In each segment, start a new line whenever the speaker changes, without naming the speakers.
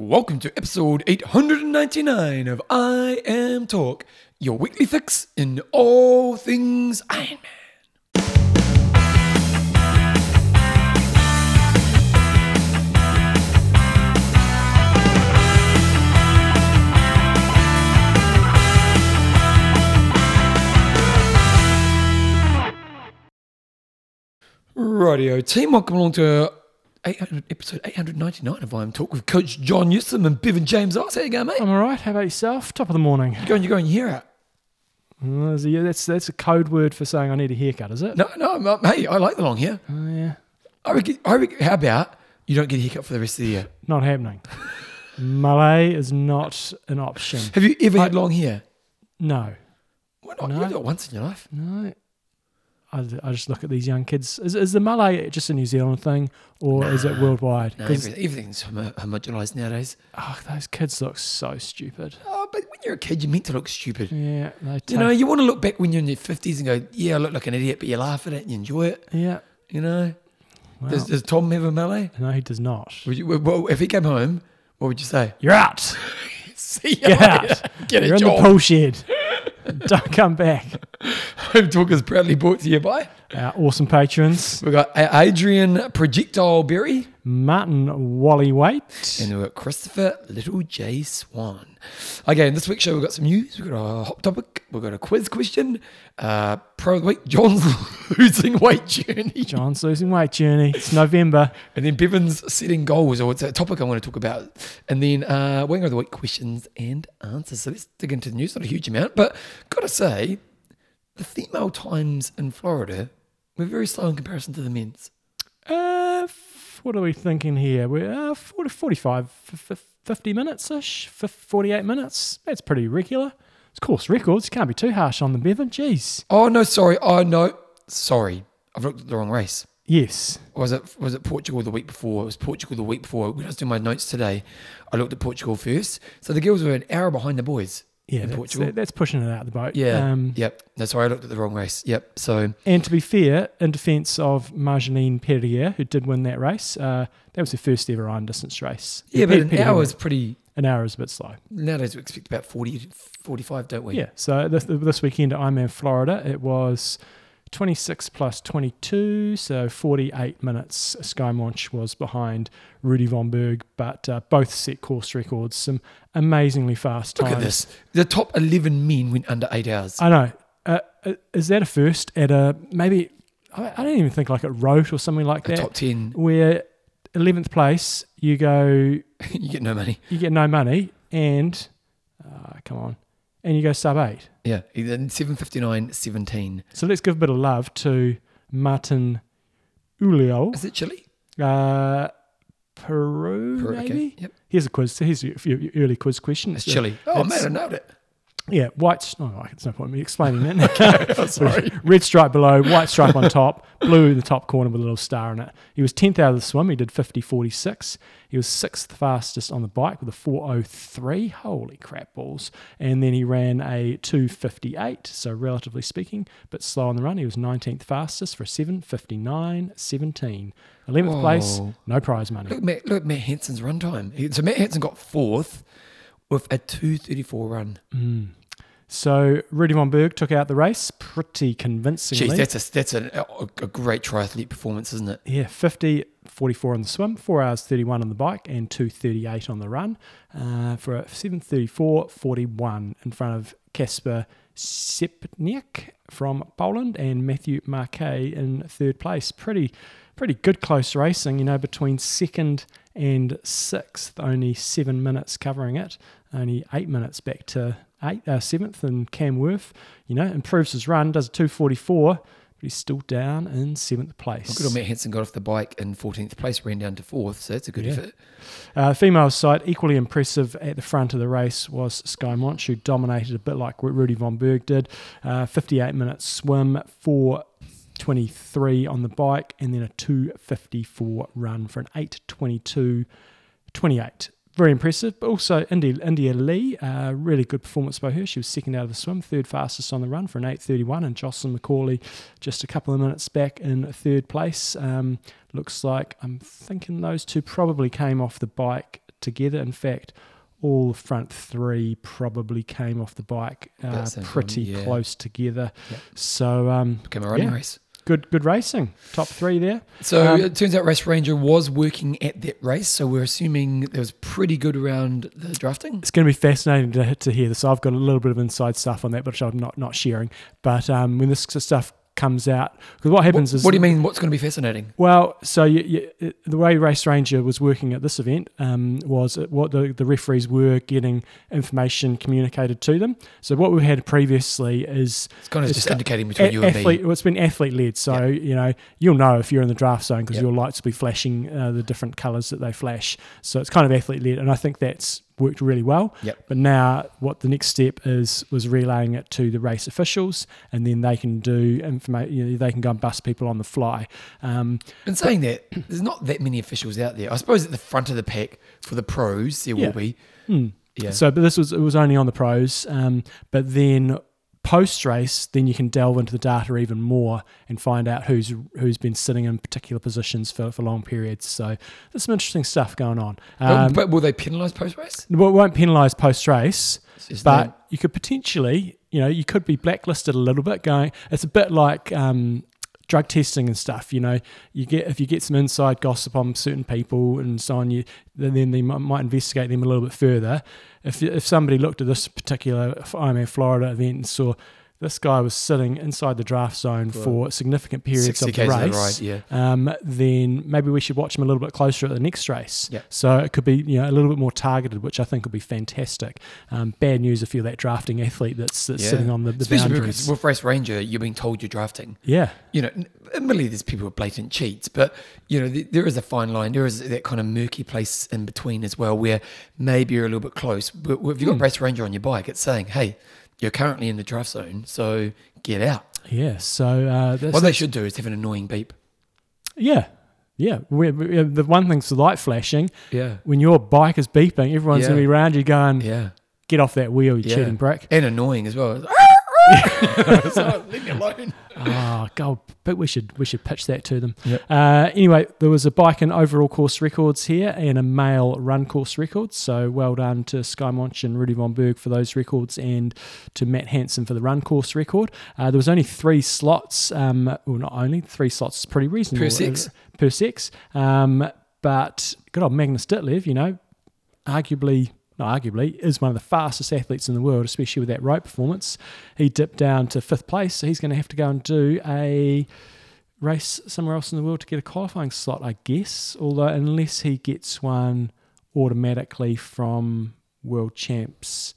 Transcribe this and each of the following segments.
Welcome to episode 899 of IMTalk, your weekly fix in all things Iron Man. Radio team, welcome along to 800, episode 899 of IMTalk with Coach John Newsom and Bevan James Ox. How you going, mate?
I'm all right. How about yourself? Top of the morning.
You going, you going your hair out?
Is it- mm, that's that's a code word for saying I need a haircut, is it?
No, no, I'm- hey, I like the long hair.
Oh, yeah,
I reckon, I reckon, how about you don't get a haircut for the rest of the year?
not happening. Malay is not an option.
Have you ever
I-
had long hair?
No,
Why not?
No.
You once in your life.
no. I, I just look at these young kids. Is, is the Malay just a New Zealand thing, or is it worldwide?
No, everything, everything's homo- homogenized nowadays.
oh, those kids look so stupid.
Oh, but when you're a kid, you're meant to look stupid.
Yeah, take,
You know, you want to look back when you're in your 50s and go, yeah, I look like an idiot, but you laugh at it and you enjoy it.
yeah.
You know? Does, does Tom have a melee?
no, he does not.
Would you, well, if he came home, what would you say?
You're out.
See you
Get
later.
out.
Get a
You're in
job.
the pool shed. Don't come back.
Home Talk is proudly brought to you by.
Our awesome patrons.
We've got Adrian Projectile Berry
Martin Wally Waite.
and we've got Christopher Little J Swan. Okay, in this week's show, we've got some news. We've got a hot topic. We've got a quiz question. Uh, pro of the week, John's losing weight journey.
John's losing weight journey. It's November.
And then Bevan's setting goals, or it's a topic I want to talk about. And then uh, Winger of the Week questions and answers. So let's dig into the news. Not a huge amount, but got to say, the female times in Florida were very slow in comparison to the men's.
Uh, f- what are we thinking here? We're uh, 40, 45, f- f- 50 minutes ish, 48 minutes. That's pretty regular. It's course records. Can't be too harsh on the Bevan. Jeez.
Oh, no, sorry. Oh, no. Sorry. I've looked at the wrong race.
Yes.
Was it was it Portugal the week before? It was Portugal the week before. When I was doing my notes today, I looked at Portugal first. So the girls were an hour behind the boys
Yeah,
in
that's,
Portugal.
that's pushing it out of the boat.
yeah.
Um,
yep. No, sorry, I looked at the wrong race. Yep. So
And to be fair, in defence of Marjolaine Pierré, who did win that race, uh, that was her first ever iron distance race.
yeah, but
Pe-
an
Pierré-
hour is pretty.
an hour is a bit slow.
Nowadays we expect about 40, 45, don't we?
Yeah. So this, this weekend at Ironman Florida, it was 26 plus 22, so 48 minutes. Skye Moench was behind Rudy Von Berg, but uh, both set course records. Some amazingly fast
Look
times.
at this. The top eleven men went under eight hours.
I know. Uh, uh, is that a first at a maybe? I, I don't even think like at Roth or something like
the
that,
top ten,
where 11th place you go,
you get no money.
you get no money, and uh, come on, and you go sub eight.
Yeah, then 759, 17.
So let's give a bit of love to Martin Ulloa.
Is it Chile?
Uh, Peru,
Peru,
maybe?
okay. Yep.
Here's a quiz. Here's your, your early quiz question.
It's
uh,
Chile. Oh
it's-
man, I nailed it.
Yeah, white. Oh, it's no point in me explaining that.
Sorry.
Red stripe below, white stripe on top, blue in the top corner with a little star in it. He was 10th out of the swim. He did 50.46. He was sixth fastest on the bike with a 4.03. Holy crap balls. And then he ran a 2.58, so relatively speaking, but slow on the run. He was 19th fastest for a 7.59.17. 11th place, no prize money.
Look, Matt, look at Matt Hansen's run time. So Matt Hansen got fourth with a 234 run.
Mm. So Rudy Von Berg took out the race pretty convincingly.
Jeez, that's a that's a, a, great triathlete performance, isn't it?
Yeah, 50, 44 on the swim, 4 hours 31 on the bike, and 238 on the run uh, for a 734 41 in front of Kacper Stępniak from Poland and Matthew Marquardt in third place. Pretty, pretty good close racing, you know, between second and sixth, only seven minutes covering it, only eight minutes back to eight, uh, seventh, and Cam Wurf, you know, improves his run, does a 244. But he's still down in seventh place.
Well, good on Matt Hansen got off the bike in 14th place, ran down to fourth, so that's a good
Yeah.
effort.
Uh, female side, equally impressive at the front of the race was Skye Moench, who dominated a bit like Ru- Rudy Von Berg did. Uh, 58 minute swim, 423 on the bike, and then a 254 run for an 822 28. Very impressive, but also India, India Lee, uh, really good performance by her. She was second out of the swim, third fastest on the run for an 8.31, and Jocelyn McCauley just a couple of minutes back in third place. Um, looks like I'm thinking those two probably came off the bike together. In fact, all the front three probably came off the bike uh,
About the same time,
pretty
yeah.
close together.
Yep.
So um,
Became a running
Yeah.
race.
Good, good racing. Top three there.
So
Um,
it turns out Race Ranger was working at that race. So we're assuming there was pretty good around the drafting.
It's going to be fascinating to, to hear this. I've got a little bit of inside stuff on that, which I'm not not sharing. But um, when this stuff comes out, because what happens
What,
is
what do you mean? What's going to be fascinating?
Well, so you, you, the way Race Ranger was working at this event um, was it- what the, the referees were getting information communicated to them. So what we had previously is
It's kind of
It's
just indicating between
a-
you and
athlete.
me.
Well, it's been athlete led, so you know you'll know if you're in the draft zone because
Yep.
your lights will be flashing uh, the different colours that they flash. So it's kind of athlete led, and I think that's worked really well.
Yep.
But now, what the next step is was relaying it to the race officials, and then they can do information. You know, they can go and bust people on the fly. Um,
And saying that, there's not that many officials out there. I suppose at the front of the pack for the pros, there
Yeah.
will be.
mm.
Yeah.
So, but this was it was only on the pros. Um, but then post race, then you can delve into the data even more and find out who's who's been sitting in particular positions for, for long periods. So there's some interesting stuff going on.
but,
Um,
but will they penalise post race?
well, it won't penalise post race, but you could potentially, you know, you could be blacklisted a little bit. Going, it's a bit like um, drug testing and stuff. You know, you get if you get some inside gossip on certain people and so on, you then they might, investigate them a little bit further. If if somebody looked at this particular Ironman Florida event and saw this guy was sitting inside the draft zone
For
for significant periods of the
of
race,
the ride, yeah.
um, then maybe we should watch him a little bit closer at the next race.
Yeah.
So it could be you know a little bit more targeted, which I think would be fantastic. Um, bad news if you're that drafting athlete that's, that's
Yeah.
sitting on the, the
Especially
boundaries.
because with Race Ranger, you're being told you're drafting.
yeah,
You know, admittedly, there's people who are blatant cheats, but, you know, th- there is a fine line. There is that kind of murky place in between as well where maybe you're a little bit close. But if you've got
Hmm.
Race Ranger on your bike, it's saying, hey, you're currently in the draft zone, so get out.
yeah. So uh, that's,
What they should do is have an annoying beep.
yeah, yeah. we we the one thing's the light flashing.
Yeah.
When your bike is beeping, everyone's
Yeah.
going to be around you going,
Yeah.
"Get off that wheel, you
Yeah.
cheating brick!"
And annoying as well. so, leave me alone.
Oh God! But we should we should pitch that to them.
Yep.
Uh, anyway, there was a bike and overall course records here, and a male run course records. So well done to Skye Moench and Rudy von Berg for those records, and to Matt Hansen for the run course record. Uh, there was only three slots. Um, well, not only three slots is pretty reasonable
Per six.
per six. Um, but good old Magnus Ditlev, you know, arguably, not arguably, is one of the fastest athletes in the world, especially with that Roth performance. He dipped down to fifth place, so he's going to have to go and do a race somewhere else in the world to get a qualifying slot, I guess. Although, unless he gets one automatically from world champs.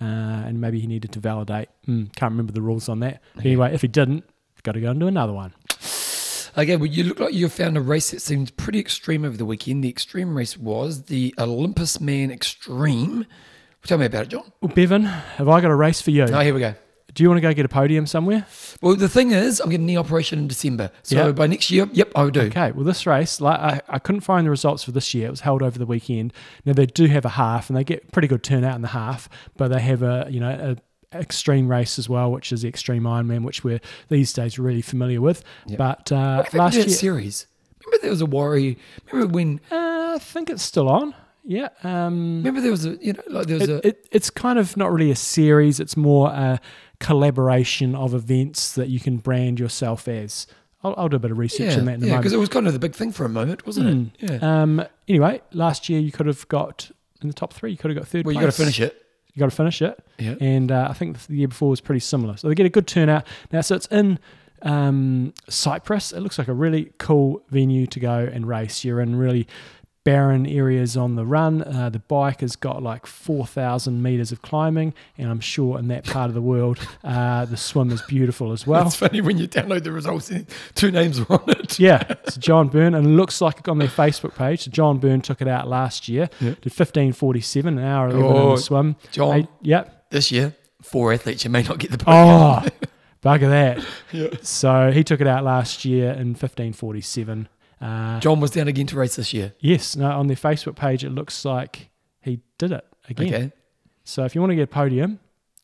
Uh, and maybe he needed to validate. Mm, can't remember the rules on that. Anyway, if he didn't, got to go and do another one.
Okay, well, you look like you found a race that seemed pretty extreme over the weekend. The extreme race was the Olympus Man Extreme. Tell me about it, John.
Well, Bevan, have I got a race for you?
Oh, here we go.
Do you want to go get a podium somewhere?
Well, the thing is, I'm getting knee operation in December. So
Yeah.
by next year, yep, I will do.
Okay, well, this race, like I, I couldn't find the results for this year. It was held over the weekend. Now they do have a half, and they get pretty good turnout in the half, but they have a you know a extreme race as well, which is the Extreme Ironman, which we're these days really familiar with.
Yep.
But uh,
What if they
last year,
series? Remember there was a worry. Remember when?
uh, I think it's still on. Yeah. Um,
Remember there was a you know like there was
it,
a
it, it's kind of not really a series. It's more a collaboration of events that you can brand yourself as. I'll, I'll do a bit of research
yeah
on that in a
yeah
moment.
because it was kind of the big thing for a moment, wasn't it? Yeah.
Um, anyway, last year you could have got in the top three. You could have got third.
well, you
place.
got to finish it.
You got to finish it,
Yeah.
and uh, I think the year before was pretty similar. So they get a good turnout now. So it's in um, Cyprus. It looks like a really cool venue to go and race. You're in really barren areas on the run. Uh, the bike has got like 4,000 meters of climbing, and I'm sure in that part of the world, uh, the swim is beautiful as well.
it's funny when you download the results two names were on it.
Yeah, it's John Byrne, and it looks like on their Facebook page. So John Byrne took it out last year,
Yeah.
did fifteen forty seven, an hour eleven in
Oh,
the swim.
John,
Eight, yep.
this year four athletes you may not get the.
Oh, bugger that.
Yeah.
So he took it out last year in fifteen forty seven. Uh,
John was down again to race this year.
yes, no, on their Facebook page it looks like he did it again.
Okay.
So if you want to get a podium,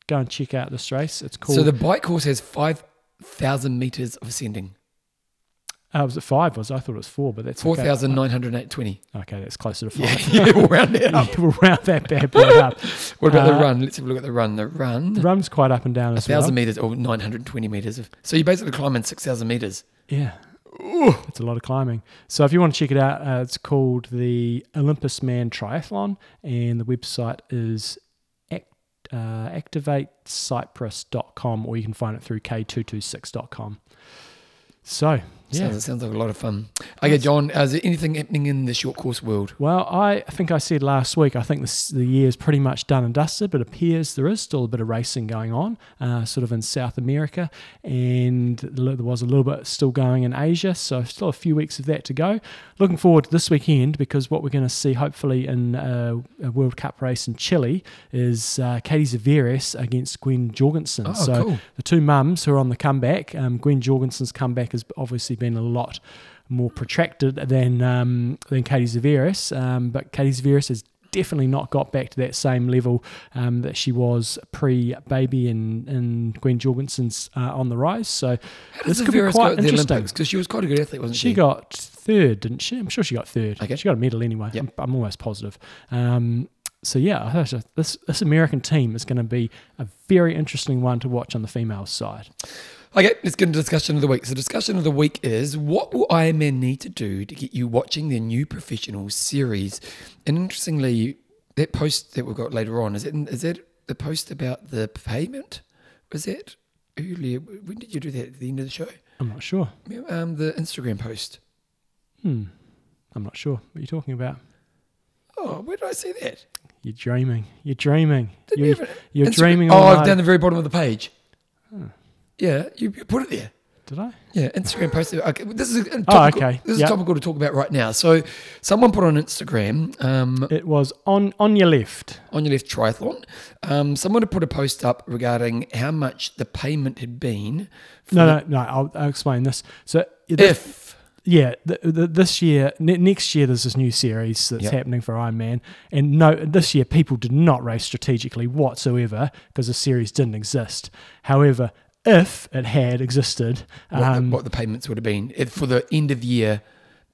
go and check out this race. It's called
So the bike course has five thousand meters of ascending.
Uh, was it five? Was it? I thought it was four, but that's
Four
okay.
thousand nine hundred eight twenty.
Okay, that's closer to
Yeah,
five.
yeah, we'll round it up.
Yeah, we'll round that bad boy up.
What about the
Uh,
run? Let's have a look at the run. The run,
The run's quite up and down
a
as well.
thousand meters or nine hundred twenty meters. Of, so you basically climb climbing six thousand meters.
Yeah. It's a lot of climbing. So if you want to check it out, uh, it's called the Olympus Man Triathlon, and the website is act, uh, or you can find it through k226.com. So, yeah.
Sounds, sounds like a lot of fun. Okay, John, is there anything happening in the short course world?
Well, I think I said last week, I think this, the year is pretty much done and dusted, but it appears there is still a bit of racing going on, uh, sort of in South America, and there was a little bit still going in Asia, so still a few weeks of that to go. Looking forward to this weekend because what we're going to see, hopefully, in uh, a World Cup race in Chile is uh, Katie Zaferes against Gwen Jorgensen.
Oh,
so
cool.
the two mums who are on the comeback, um, Gwen Jorgensen's comeback has obviously been a lot more protracted than um, than Katie Zaferes, um, but Katie Zaferes has definitely not got back to that same level um, that she was pre-baby and, and Gwen Jorgensen's uh, on the rise. So this could be quite
go at the
interesting.
Because she was quite a good athlete, wasn't she?
She got third, didn't she? I'm sure she got third.
Okay.
She got a medal anyway.
Yep.
I'm, I'm almost positive. Um, so yeah, this this American team is going to be a very interesting one to watch on the female side.
Okay, let's get into discussion of the week. So, discussion of the week is what will Ironman need to do to get you watching their new professional series? And interestingly, that post that we've got later on is it is that the post about the payment? Was that earlier? When did you do that? At the end of the show?
I'm not sure.
Um, the Instagram post.
Hmm. I'm not sure what you're talking about.
Oh, where did I see that?
You're dreaming. You're dreaming.
Did we
You're,
it?
you're
Instagram-
dreaming
Oh, down the very bottom of the page. Yeah, you, you put it there.
Did I?
Yeah, Instagram post. Okay, this is a topical,
Oh, okay.
This is
Yep.
topical to talk about right now. So, someone put on Instagram um,
It was on on your left.
on your left triathlon. Um, someone had put a post up regarding how much the payment had been. For
No, no, no. I'll, I'll explain this. So
If
yeah, the, the, this year, ne- next year, there's this new series that's
Yep.
happening for Ironman, and no, this year people did not race strategically whatsoever because the series didn't exist. However, if it had existed,
what,
um,
the, what the payments would have been for the end of year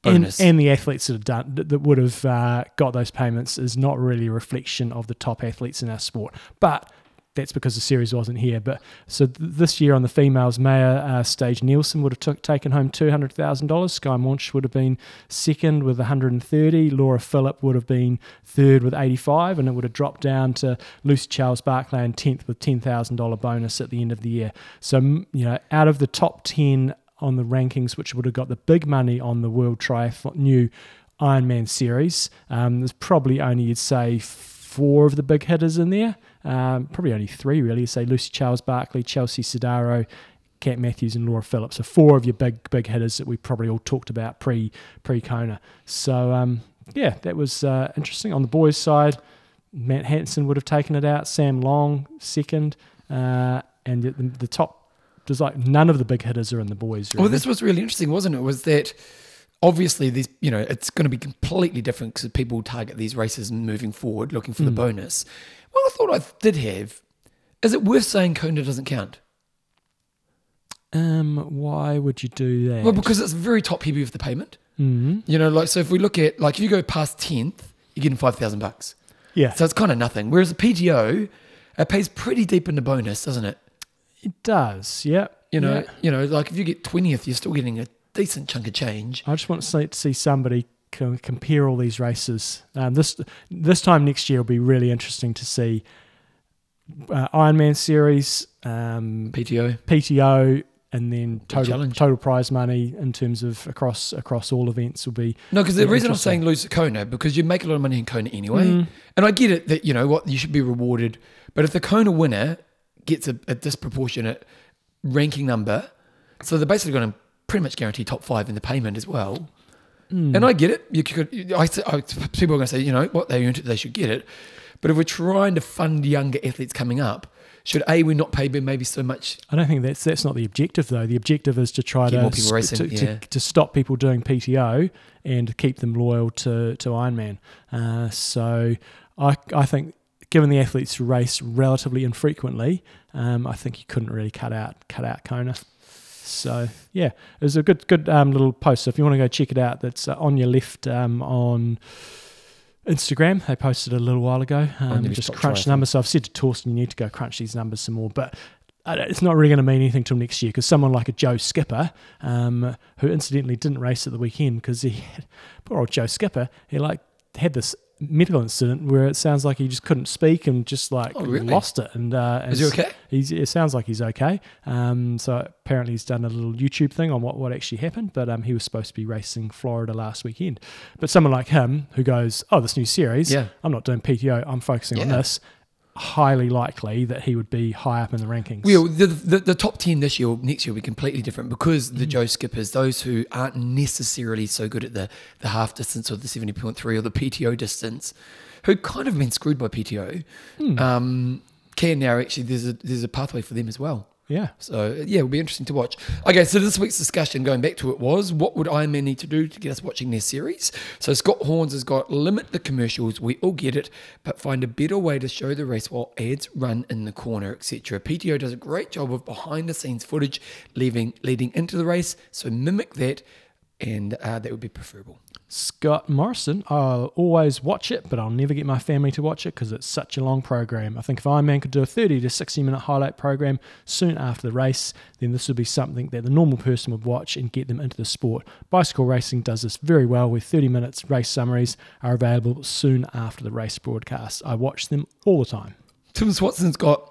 and,
bonus.
and the athletes that have done that, that would have uh, got those payments is not really a reflection of the top athletes in our sport. But that's because the series wasn't here. But so th- this year on the females, Maja uh, Stage Nielsen would have taken home two hundred thousand dollars. Skye Moench would have been second with one hundred and thirty. Laura Philipp would have been third with eighty five, and it would have dropped down to Lucy Charles Barclay tenth with ten thousand dollar bonus at the end of the year. So you know, out of the top ten on the rankings, which would have got the big money on the World Triathlon new Ironman series. Um, there's probably only you'd say four of the big hitters in there. Um, probably only three really. Say Lucy Charles Barclay, Chelsea Sodaro, Kat Matthews, and Laura Phillips. are four of your big big hitters that we probably all talked about pre pre Kona. So um, yeah, that was uh, interesting. On the boys' side, Matt Hansen would have taken it out. Sam Long second, uh, and the, the, the top. There's like none of the big hitters are in the boys. Really.
well, this was really interesting, wasn't it? Was that obviously these, you know, it's going to be completely different because people target these races moving forward, looking for the bonus. Well, I thought I did have. Is it worth saying Kona doesn't count?
Um, why would you do that?
Well, because it's very top heavy with the payment.
Mhm.
You know, like so if we look at like if you go past tenth, you're getting five thousand bucks.
yeah,
So it's kind of nothing. Whereas the PTO, it pays pretty deep in the bonus, doesn't it?
it does. Yeah,
You know,
Yeah.
you know, like if you get twentieth, you're still getting a decent chunk of change.
I just want to see, to see somebody co- compare all these races. Um, this this time next year will be really interesting to see uh, Ironman series, um,
PTO.
PTO, and then total total prize money in terms of across across all events will be.
No, because the reason I'm saying lose Kona because you make a lot of money in Kona anyway,
Mm.
and I get it that you know what you should be rewarded, but if the Kona winner gets a, a disproportionate ranking number, so they're basically going to pretty much guarantee top five in the payment as well.
Mm.
And I get it. You could, I, I, people are going to say, you know, what they they should get it. But if we're trying to fund younger athletes coming up, should a we not pay them maybe so much?
I don't think that's that's not the objective though. The objective is to try to,
racing,
to,
yeah.
to to stop people doing PTO and keep them loyal to to Ironman. Uh, so I I think given the athletes race relatively infrequently, um, I think you couldn't really cut out cut out Kona. So yeah, it was a good good um, little post. So if you want to go check it out, that's uh, on your left um, on Instagram. They posted a little while ago. Um, just crunch numbers. So I've said to Torsten, you need to go crunch these numbers some more. But it's not really going to mean anything till next year because someone like a Joe Skipper, um, who incidentally didn't race at the weekend because he had, poor old Joe Skipper, he like had this medical incident where it sounds like he just couldn't speak and just like
Oh, really?
lost it. And uh,
Is he okay?
He's, it sounds like he's okay. Um, so apparently he's done a little YouTube thing on what, what actually happened. But um, he was supposed to be racing Florida last weekend. But someone like him who goes, "Oh, this new series,
Yeah.
I'm not doing PTO. I'm focusing on this." Highly likely that he would be high up in the rankings.
Well, the, the the top ten this year, next year, will be completely different because
Mm.
the Joe Skippers, those who aren't necessarily so good at the the half distance or the seventy point three or the PTO distance, who kind of been screwed by PTO,
Hmm.
um, can now actually there's a there's a pathway for them as well.
Yeah,
So yeah, it'll be interesting to watch. Okay, so this week's discussion, going back to it, was what would Ironman need to do to get us watching their series? So Scott Horns has got limit the commercials. We all get it, but find a better way to show the race while ads run in the corner, etc. PTO does a great job of behind the scenes footage, leaving leading into the race. So mimic that, and uh, that would be preferable.
Scott Morrison. I'll always watch it, but I'll never get my family to watch it because it's such a long program. I think if Ironman could do a 30 to 60 minute highlight program soon after the race, then this would be something that the normal person would watch and get them into the sport. Bicycle racing does this very well, where 30 minutes race summaries are available soon after the race broadcast. I watch them all the time.
Tim Swatson's got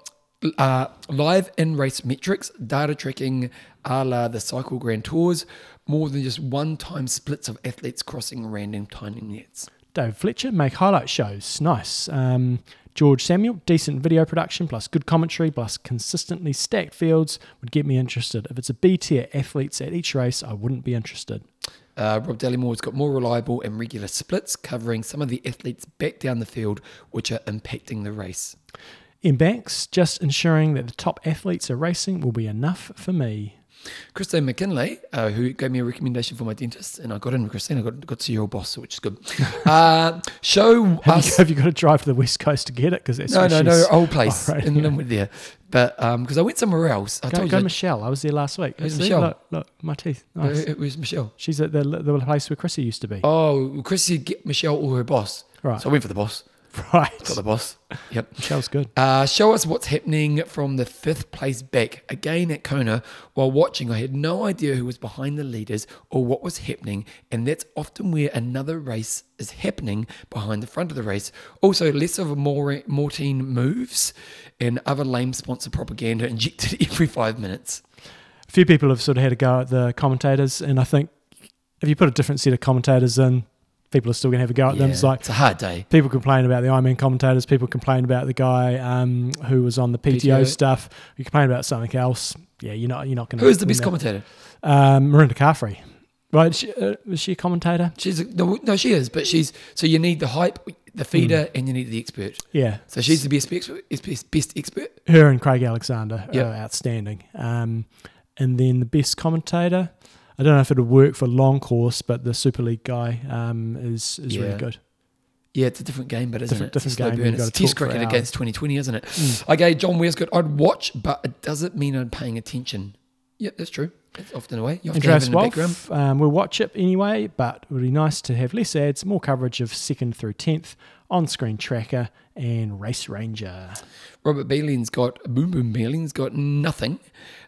uh, live in race metrics, data tracking a la the Cycle Grand Tours, more than just one time splits of athletes crossing random timing nets.
Dave Fletcher make highlight shows. Nice. Um, George Samuel, decent video production plus good commentary plus consistently stacked fields would get me interested. If it's a B tier athletes at each race, I wouldn't be interested.
Uh, Rob Dallymore's got more reliable and regular splits, covering some of the athletes back down the field, which are impacting the race.
In Banks, just ensuring that the top athletes are racing will be enough for me.
Christine McKinley, uh, who gave me a recommendation for my dentist, and I got in with Christine. I got, got to see your boss, which is good. Uh, show
Have,
us.
you, have you got to drive to the west coast to get it? Because that's
No, no, no, old place
Oh, right,
in
yeah.
Linwood there. But because I went somewhere else, I
Go,
told
go
you
Michelle. I was there last week.
Who's Michelle?
Look, look, my teeth. Nice.
it was Michelle.
She's at the, the place where Chrissy used to be.
Oh, Chrissy, get Michelle or her boss.
Right.
So I went for the boss.
right.
Got the boss. Yep.
Michelle's good.
Uh, show us what's happening from the fifth place back. Again at Kona, while watching, I had no idea who was behind the leaders or what was happening, and that's often where another race is happening behind the front of the race. Also, less of a more Mortine moves and other lame sponsor propaganda injected every five minutes.
a few people have sort of had a go at the commentators, and I think if you put a different set of commentators in, people are still going to have a go at them. It's like
it's a hard day.
people complain about the Ironman commentators, people complain about the guy um, who was on the PTO,
PTO.
stuff. You complain about something else. Yeah, you're not you're not going to.
Who is the best commentator?
Um, Mirinda Carfrae. Right? She, uh, was she a commentator?
She's a, no, no, she is, but she's so you need the hype, the feeder, and you need the expert.
Yeah.
So she's the best expert, is best, best expert.
Her and Craig Alexander
Yep.
are outstanding. Um, and then the best commentator. I don't know if it'll work for long course, but the Super League guy um, is is
Yeah.
really good.
Yeah, it's a different game, but isn't
Different-
it? It's a
different
slow
game,
burn.
gotta
Test cricket against 2020, isn't it?
Mm.
Okay, John Weir's good. I'd watch, but it doesn't mean I'm paying attention. Yeah, that's true. That's often a way. You have to have
Andreas
in the.
Wolf, um, we'll watch it anyway, but it would be nice to have less ads, more coverage of second through 10th, on screen tracker, and Race Ranger.
Robert Bailey's got Boom Boom Bailey's got nothing.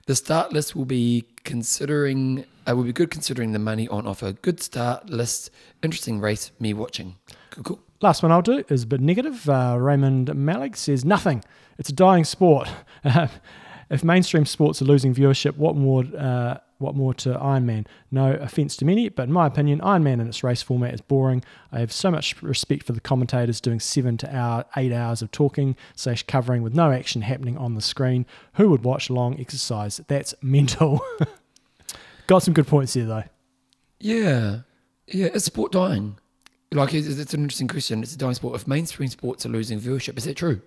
The start list will be considering uh, will be good considering the money on offer. Good start list, interesting race. Me watching. Cool, cool.
Last one I'll do is a bit negative. Uh, Raymond Malik says nothing. It's a dying sport. if mainstream sports are losing viewership, what more? Uh, what more to Ironman? No offense to many, but in my opinion, Ironman in its race format is boring. I have so much respect for the commentators doing seven to hour, eight hours of talking slash covering with no action happening on the screen. Who would watch long exercise? That's mental. Got some good points here, though.
Yeah, yeah. Is sport dying? Like, it's, it's an interesting question. It's a dying sport. If mainstream sports are losing viewership, is that true?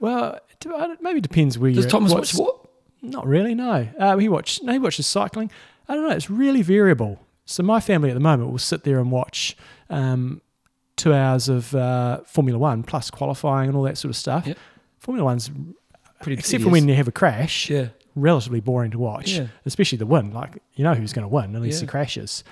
Well, it maybe depends where
Does
you.
Thomas watch sport?
Not really, no. Uh, he watched. No, he watches cycling. I don't know. It's really variable. So my family at the moment will sit there and watch um, two hours of uh, Formula One plus qualifying and all that sort of stuff.
Yep.
Formula One's
Pretty
except for when you have a crash.
Yeah.
Relatively boring to watch,
Yeah.
especially the win. Like you know who's going to win unless he crashes.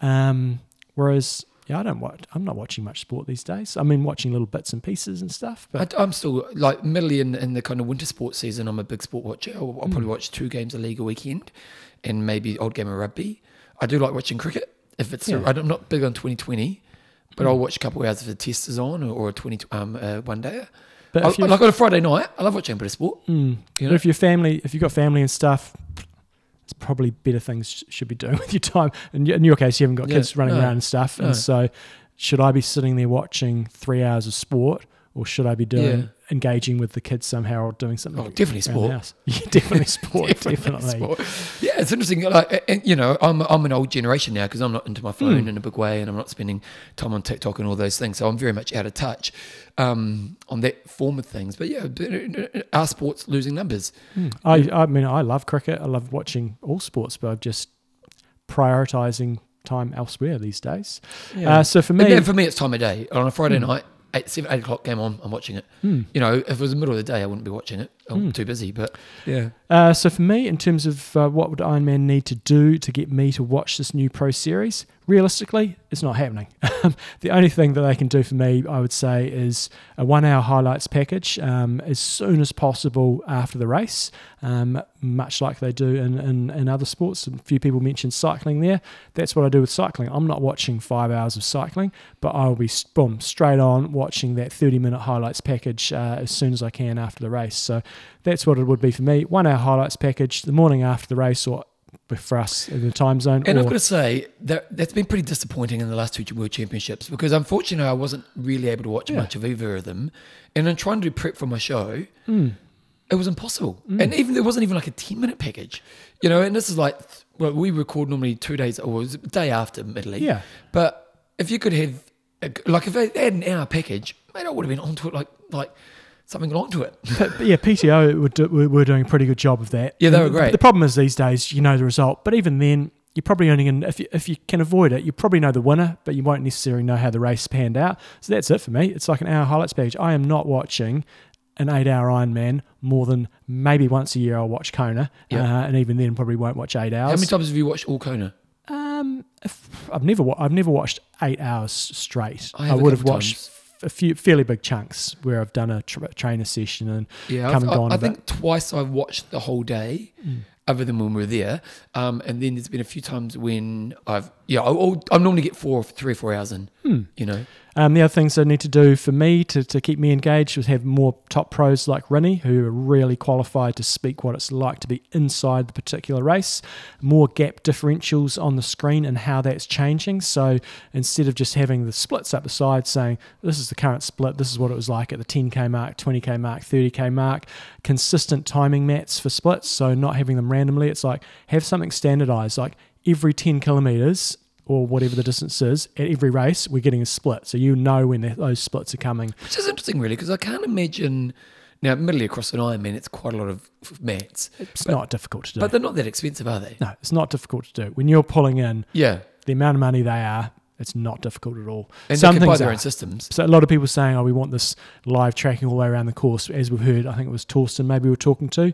Um, whereas yeah, I don't watch. I'm not watching much sport these days. I mean, watching little bits and pieces and stuff. But
I, I'm still like middle in, in the kind of winter sports season. I'm a big sport watcher. I'll, I'll
Hmm.
probably watch two games a league a weekend, and maybe old game of rugby. I do like watching cricket. If it's,
Yeah.
I'm not big on 2020, but
Hmm.
I'll watch a couple of hours if the test is on or, or a 20 um uh, one day.
But
I, like on a Friday night, I love watching a bit of sport.
Mm.
You
But if your family, if you've got family and stuff, it's probably better things sh- should be doing with your time. And in your case, you haven't got
Yeah,
kids running
no,
around and stuff.
no.
And so, should I be sitting there watching three hours of sport, or should I be doing
Yeah.
Engaging with the kids somehow, or doing something?
Oh, definitely sport.
Yeah, definitely sport. definitely.
sport. Yeah, it's interesting. Like, and, you know, I'm I'm an old generation now because I'm not into my phone
Hmm.
in a big way, and I'm not spending time on TikTok and all those things. So I'm very much out of touch um, on that form of things. But yeah, our sports losing numbers.
Mm. I, I mean, I love cricket. I love watching all sports, but I'm just prioritizing time elsewhere these days. Uh, so for me,
yeah, for me, it's time of day. On a Friday
Hmm.
night, eight, seven, eight o'clock game on, I'm watching it.
Hmm.
You know, if it was the middle of the day, I wouldn't be watching it. I'm
Hmm.
too busy. But yeah,
Uh, so for me, in terms of uh, what would Ironman need to do to get me to watch this new Pro Series, realistically, it's not happening. the only thing that they can do for me, I would say, is a one-hour highlights package um, as soon as possible after the race, um, much like they do in, in, in other sports. A few people mentioned cycling there. That's what I do with cycling. I'm not watching five hours of cycling, but I'll be boom straight on watching that 30-minute highlights package uh, as soon as I can after the race. So that's what it would be for me. One hour highlights package the morning after the race, or for us in the time zone.
And
or,
I've got to say that that's been pretty disappointing in the last two World Championships because unfortunately I wasn't really able to watch
Yeah.
much of either of them. And in trying to do prep for my show,
Mm.
it was impossible. And even there wasn't even like a ten minute package, you know. And this is like well, we record normally two days or day after Italy.
Yeah.
But if you could have a, like if they had an hour package, mate, I would have been onto it like like something along to it.
But, yeah, PTO were, do, were doing a pretty good job of that.
Yeah, they were great.
The problem is these days, you know the result, but even then, you're probably only going to, if you, if you can avoid it, you probably know the winner, but you won't necessarily know how the race panned out. So that's it for me. It's like an hour highlights page. I am not watching an eight hour Ironman more than maybe once a year I'll watch Kona.
Yeah.
Uh, and even then, probably won't watch eight hours.
How many times have you watched all Kona?
Um, if, I've never I've never watched eight hours straight.
I
I, would have watched
times.
A few fairly big chunks where I've done a tra- trainer session and
Yeah,
come
I've,
and gone
I, I think twice I've watched the whole day, other than when we were there. Um, and then there's been a few times when I've yeah, I normally get four, three or four hours in. You know,
Um, the other things I need to do for me to, to keep me engaged was have more top pros like Rinny, who are really qualified to speak what it's like to be inside the particular race, more gap differentials on the screen and how that's changing. So instead of just having the splits up the side saying, this is the current split, this is what it was like at the 10K mark, 20K mark, 30K mark, consistent timing mats for splits. So not having them randomly, it's like have something standardized, like every 10 kilometers or whatever the distance is, at every race, we're getting a split. So you know when those splits are coming.
which is interesting, really, because I can't imagine. Now, admittedly, across an Ironman, it's quite a lot of mats,
It's
But-
not difficult to do.
but they're not that expensive, are they?
no, it's not difficult to do. When you're pulling in
Yeah,
the amount of money they are, it's not difficult at all.
and
Some
they can buy their
are.
own systems.
So a lot of people saying, "Oh, we want this live tracking all the way around the course." As we've heard, I think it was Torsten maybe we were talking to.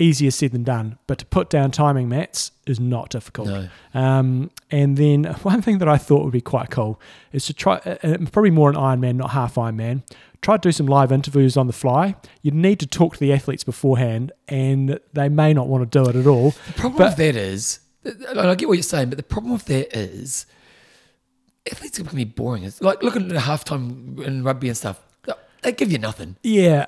Easier said than done, but to put down timing mats is not difficult.
No,
Um, and then one thing that I thought would be quite cool is to try, uh, uh, probably more an Ironman, not half Ironman. Try to do some live interviews on the fly. You need to talk to the athletes beforehand, and they may not want to do it at all.
the problem
But-
with that is, I get what you're saying, but the problem with that is, athletes can be boring. It's like looking at halftime in rugby and stuff. They give you nothing.
Yeah,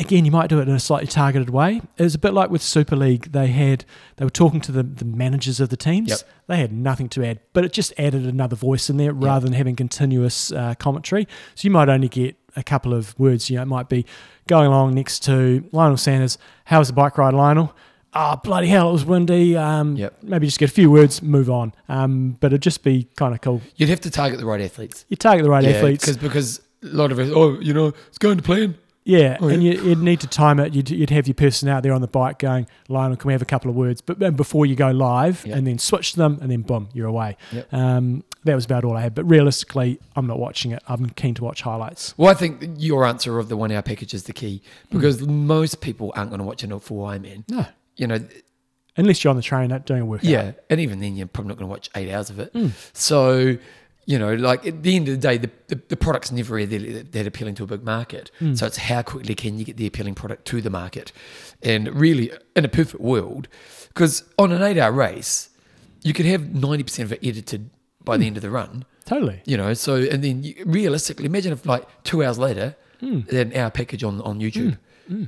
again, you might do it in a slightly targeted way. It was a bit like with Super League. They had they were talking to the, the managers of the teams.
Yep.
They had nothing to add, but it just added another voice in there rather than having continuous uh, commentary. So you might only get a couple of words. You know, it might be going along next to Lionel Sanders. How was the bike ride, Lionel? Ah, bloody hell, it was windy. Um,
Yep.
Maybe just get a few words, move on. Um, but it'd just be kind of cool.
You'd have to target the right athletes.
You target the right
Yeah,
athletes.
because because a lot of it. Oh, you know, it's going to plan.
Yeah,
Oh,
and
yeah.
you, you'd need to time it. You'd, you'd have your person out there on the bike going, Lionel, can we have a couple of words? But before you go live,
Yep.
and then switch to them, and then boom, you're away.
Yep.
Um, that was about all I had. But realistically, I'm not watching it. I'm keen to watch highlights.
Well, I think your answer of the one hour package is the key
Hmm.
because most people aren't going to watch a full Ironman.
No,
You know,
unless you're on the train doing a workout.
yeah, and even then, you're probably not going to watch eight hours of it.
Hmm.
So, you know, like at the end of the day, the, the, the product's never that, that appealing to a big market.
Hmm.
So it's how quickly can you get the appealing product to the market, and really, in a perfect world, because on an eight-hour race, you could have ninety percent of it edited by
Hmm.
the end of the run.
totally.
You know, so and then you, realistically, imagine if like two hours later,
Hmm.
they had an hour package on on YouTube.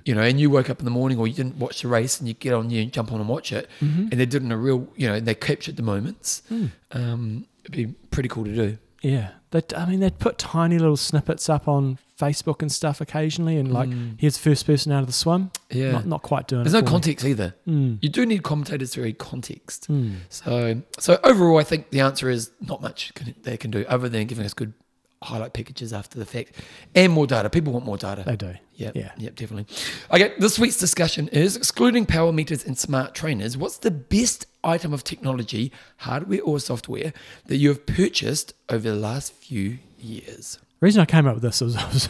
You know, and you woke up in the morning or you didn't watch the race and you get on you jump on and watch it,
Mm-hmm.
and they did in a real, you know, they captured the moments.
Hmm.
Um, it'd be pretty cool to do.
Yeah, that I mean, they'd put tiny little snippets up on Facebook and stuff occasionally, and like, here's the first person out of the swim.
Yeah.
not, not quite doing it.
There's no
for me.
context either.
Mm.
You do need commentators to read context.
Mm.
So, so overall, I think the answer is not much can, they can do other than giving us good highlight packages after the fact and more data. People want more data.
They do.
Yep,
Yeah.
Yep, definitely. Okay, this week's discussion is excluding power meters and smart trainers. What's the best item of technology, hardware or software, that you have purchased over the last few years?
The reason I came up with this was, was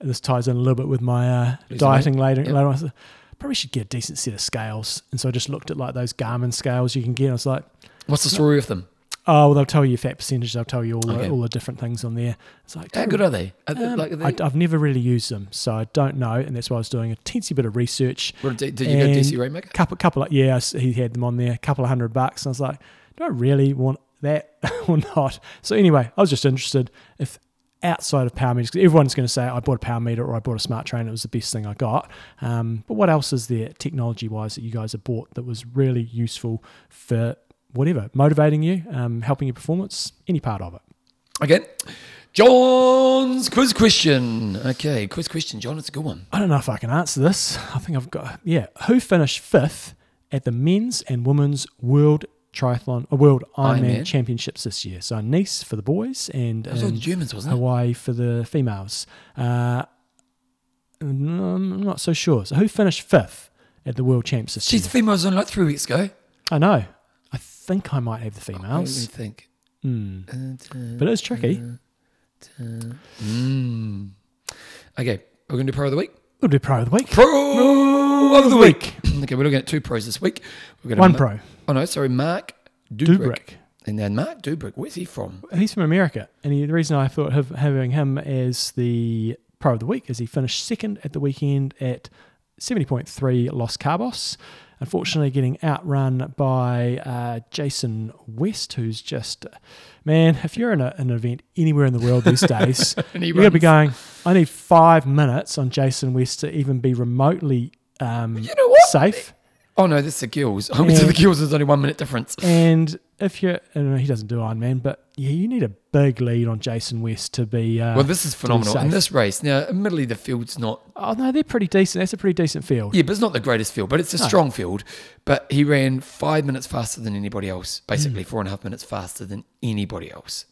this ties in a little bit with my uh, dieting
weight?
later.
Yep.
later on. I said, Probably should get a decent set of scales, and so I just looked at like those Garmin scales you can get. And I was like,
What's the story with them?
Oh, well, they'll tell you fat percentage. They'll tell you all
Okay.
the, all the different things on there. It's like,
How good are they? Are they,
Um,
like, are they
I, have never really used them, so I don't know, and that's why I was doing a teensy bit of research.
did, did you go DC Rainmaker?
Couple, couple, of, yeah, he had them on there, a couple of hundred bucks, and I was like, do I really want that or not? So anyway, I was just interested if outside of power meters, everyone's going to say I bought a power meter or I bought a smart trainer, it was the best thing I got. Um, but what else is there technology wise that you guys have bought that was really useful for whatever motivating you, um, helping your performance, any part of it?
Okay. John's quiz question. Okay, quiz question, John. It's a good one.
I don't know if I can answer this. I think I've got yeah. Who finished fifth at the men's and women's world triathlon, uh, world Ironman
Ironman.
championships this year? So Nice for the boys and
all
um,
Germans, wasn't it?
Hawaii for the females. Uh, no, I'm not so sure. So who finished fifth at the world champs this year?
She's
year?
females only like three weeks ago.
I know. I think I might have the
Let me
females.
think.
Hmm.
Uh,
But it's tricky.
Mm. Okay, we're going to do pro of the week.
We'll do pro of the week.
Pro of the week. okay, we're looking at two pros this week. We're gonna
One
Ma-
pro.
Oh no, sorry, Marc Dubrick.
Dubrick.
And then Marc Dubrick, where's he from?
He's from America, and he, the reason I thought of having him as the pro of the week is he finished second at the weekend at 70.3 Los Cabos. Unfortunately, getting outrun by uh, Jason West, who's just, man, if you're in a, an event anywhere in the world these days, you're going to be going, I need five minutes on Jason West to even be remotely um,
You know
safe.
Oh no, that's the Gills. I went to the Gills. There's only one minute difference.
And if you're, I don't know, he doesn't do Ironman, but yeah, you need a big lead on Jason West to be. Uh,
Well, this is phenomenal. In this race, now, admittedly, the field's not.
oh no, they're pretty decent. That's a pretty decent field.
Yeah, but it's not the greatest field, but it's a
No.
strong field. But he ran five minutes faster than anybody else. Basically,
Mm.
four and a half minutes faster than anybody else.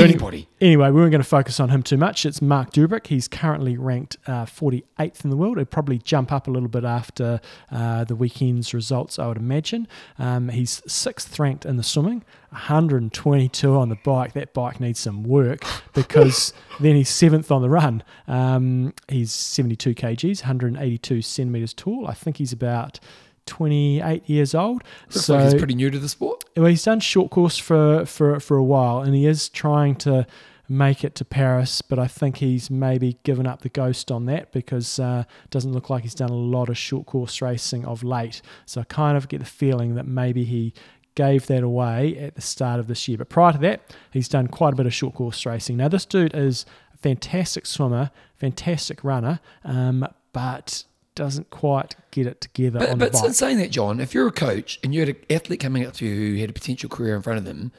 Anybody.
Anyway, we weren't going to focus on him too much. It's Marc Dubrick. He's currently ranked uh, 48th in the world. He'll probably jump up a little bit after uh, the weekend's results, I would imagine. Um, he's sixth ranked in the swimming, 122 on the bike. That bike needs some work because then he's seventh on the run. Um, he's 72 kgs, 182 centimeters tall. I think he's about 28 years old.
Looks
so
like he's pretty new to the sport.
well, he's done short course for, for, for a while and he is trying to make it to Paris, but I think he's maybe given up the ghost on that because uh, doesn't look like he's done a lot of short course racing of late. So I kind of get the feeling that maybe he gave that away at the start of this year. But prior to that, he's done quite a bit of short course racing. Now, this dude is a fantastic swimmer, fantastic runner, um, but doesn't quite get it together
But,
on
but
the bike.
in saying that, John, if you're a coach and you had an athlete coming up to you who had a potential career in front of them,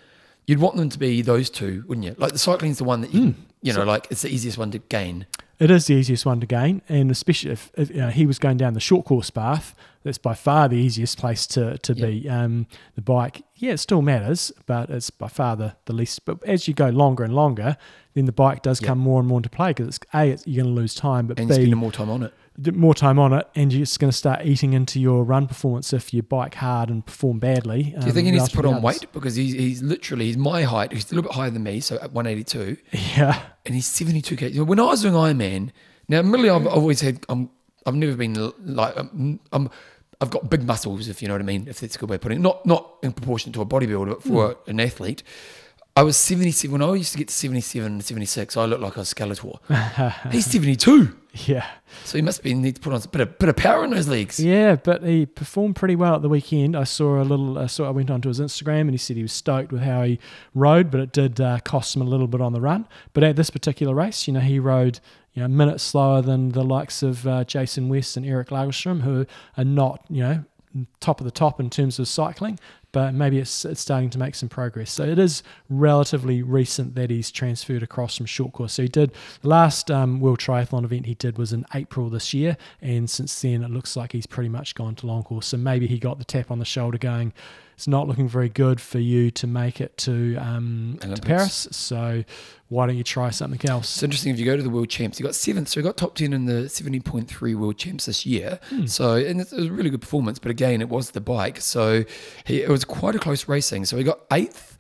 you'd want them to be those two, wouldn't you? Like the cycling's the one that you,
Hmm.
you know, like it's the easiest one to gain.
It is the easiest one to gain, and especially if, if you know, he was going down the short course path, that's by far the easiest place to, to be. Um, the bike, yeah, it still matters, but it's by far the, the least. But as you go longer and longer, then the bike does
Yeah.
come more and more into play because it's a it's, you're going to lose time, but
And
b
spending more time on it.
More time on it, and you're just going to start eating into your run performance if you bike hard and perform badly.
Do you think he um, needs to put on weight because he's he's literally he's my height. He's a little bit higher than me, so at 182,
Yeah,
and he's 72 kg. When I was doing Ironman, now admittedly I've always had I'm I've never been like I'm, I'm I've got big muscles if you know what I mean. If that's a good way of putting it, not not in proportion to a bodybuilder, but for hmm. an athlete. I was 77 when I used to get to 77, 76. I looked like a Skeletor. He's 72,
yeah,
so he must be need to put on a bit of bit of power in those legs.
yeah. But he performed pretty well at the weekend. I saw a little. I saw. I went onto his Instagram, and he said he was stoked with how he rode, but it did uh, cost him a little bit on the run. But at this particular race, you know, he rode. You know, a minute slower than the likes of uh, Jason West and Eric Lagerstrom, who are not, you know, top of the top in terms of cycling, but maybe it's, it's starting to make some progress. So it is relatively recent that he's transferred across from short course. So he did the last um, World Triathlon event he did was in April this year, and since then it looks like he's pretty much gone to long course. So maybe he got the tap on the shoulder going. It's not looking very good for you to make it to, um, to Paris. So why don't you try something else?
It's interesting if you go to the world champs, he got seventh, so he got top ten in the seventy point three world champs this year. So and it was a really good performance, but again, it was the bike, so he, it was quite a close racing. So he got eighth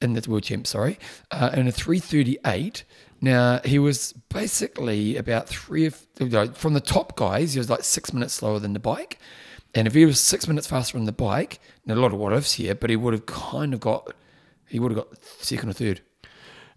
in the world champs, sorry, uh, in a three thirty eight. Now he was basically about three of from the top guys. He was like six minutes slower than the bike, and if he was six minutes faster on the bike, and a lot of what ifs here, but he would have kind of got he would have got second or third.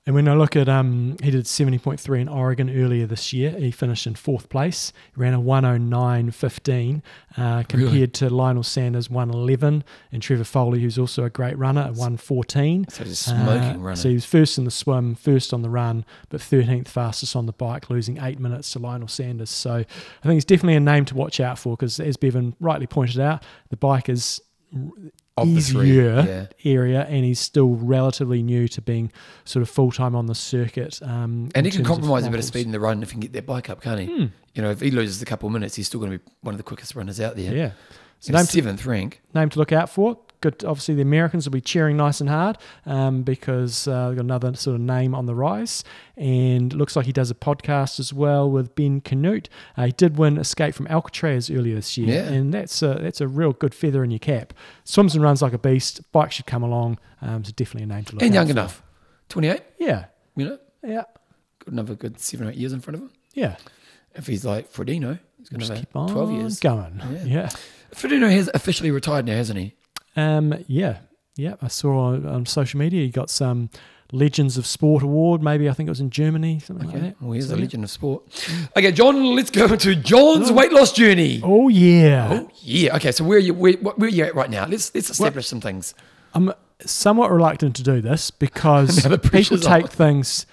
And when I look at, um, he did 70.3 in Oregon earlier this year. He finished in fourth place. He ran a 109.15 uh, compared
Really?
to Lionel Sanders 111 and Trevor Foley, who's also a great runner at 114.
So he's a smoking
Uh,
runner.
So he was first in the swim, first on the run, but 13th fastest on the bike, losing eight minutes to Lionel Sanders. So I think he's definitely a name to watch out for because, as Bevan rightly pointed out, the bike is
Of the three,
easier
yeah.
area, and he's still relatively new to being sort of full time on the circuit. Um,
And he can compromise a bit of speed in the run if he can get that bike up, can't he?
Hmm.
You know, if he loses a couple of minutes, he's still going to be one of the quickest runners out there.
Yeah. So name to,
seventh rank.
name to look out for. Good. Obviously, the Americans will be cheering nice and hard um, because uh, they've got another sort of name on the rise. And it looks like he does a podcast as well with Ben Kanute. Uh, he did win Escape from Alcatraz earlier this year,
Yeah.
and that's a that's a real good feather in your cap. Swims and runs like a beast. Bike should come along. Um, so definitely a name to look
And young
for.
enough. 28,
Yeah.
you know,
Yeah.
got another good seven or eight years in front of him.
Yeah.
If he's like Frodeno, he's going to have
keep on
12 years.
going.
Yeah.
yeah.
Frodeno has officially retired now, hasn't he?
Um, yeah, yeah. I saw on, on social media he got some Legends of Sport award. Maybe I think it was in Germany, something like that.
Well, he's
So, yeah.
legend of sport. Okay, John, let's go to John's weight loss journey.
Oh yeah,
Oh, yeah. Okay, so where are you, where, where are you at right now? Let's, let's establish some things.
I'm somewhat reluctant to do this because
the
people take
on.
things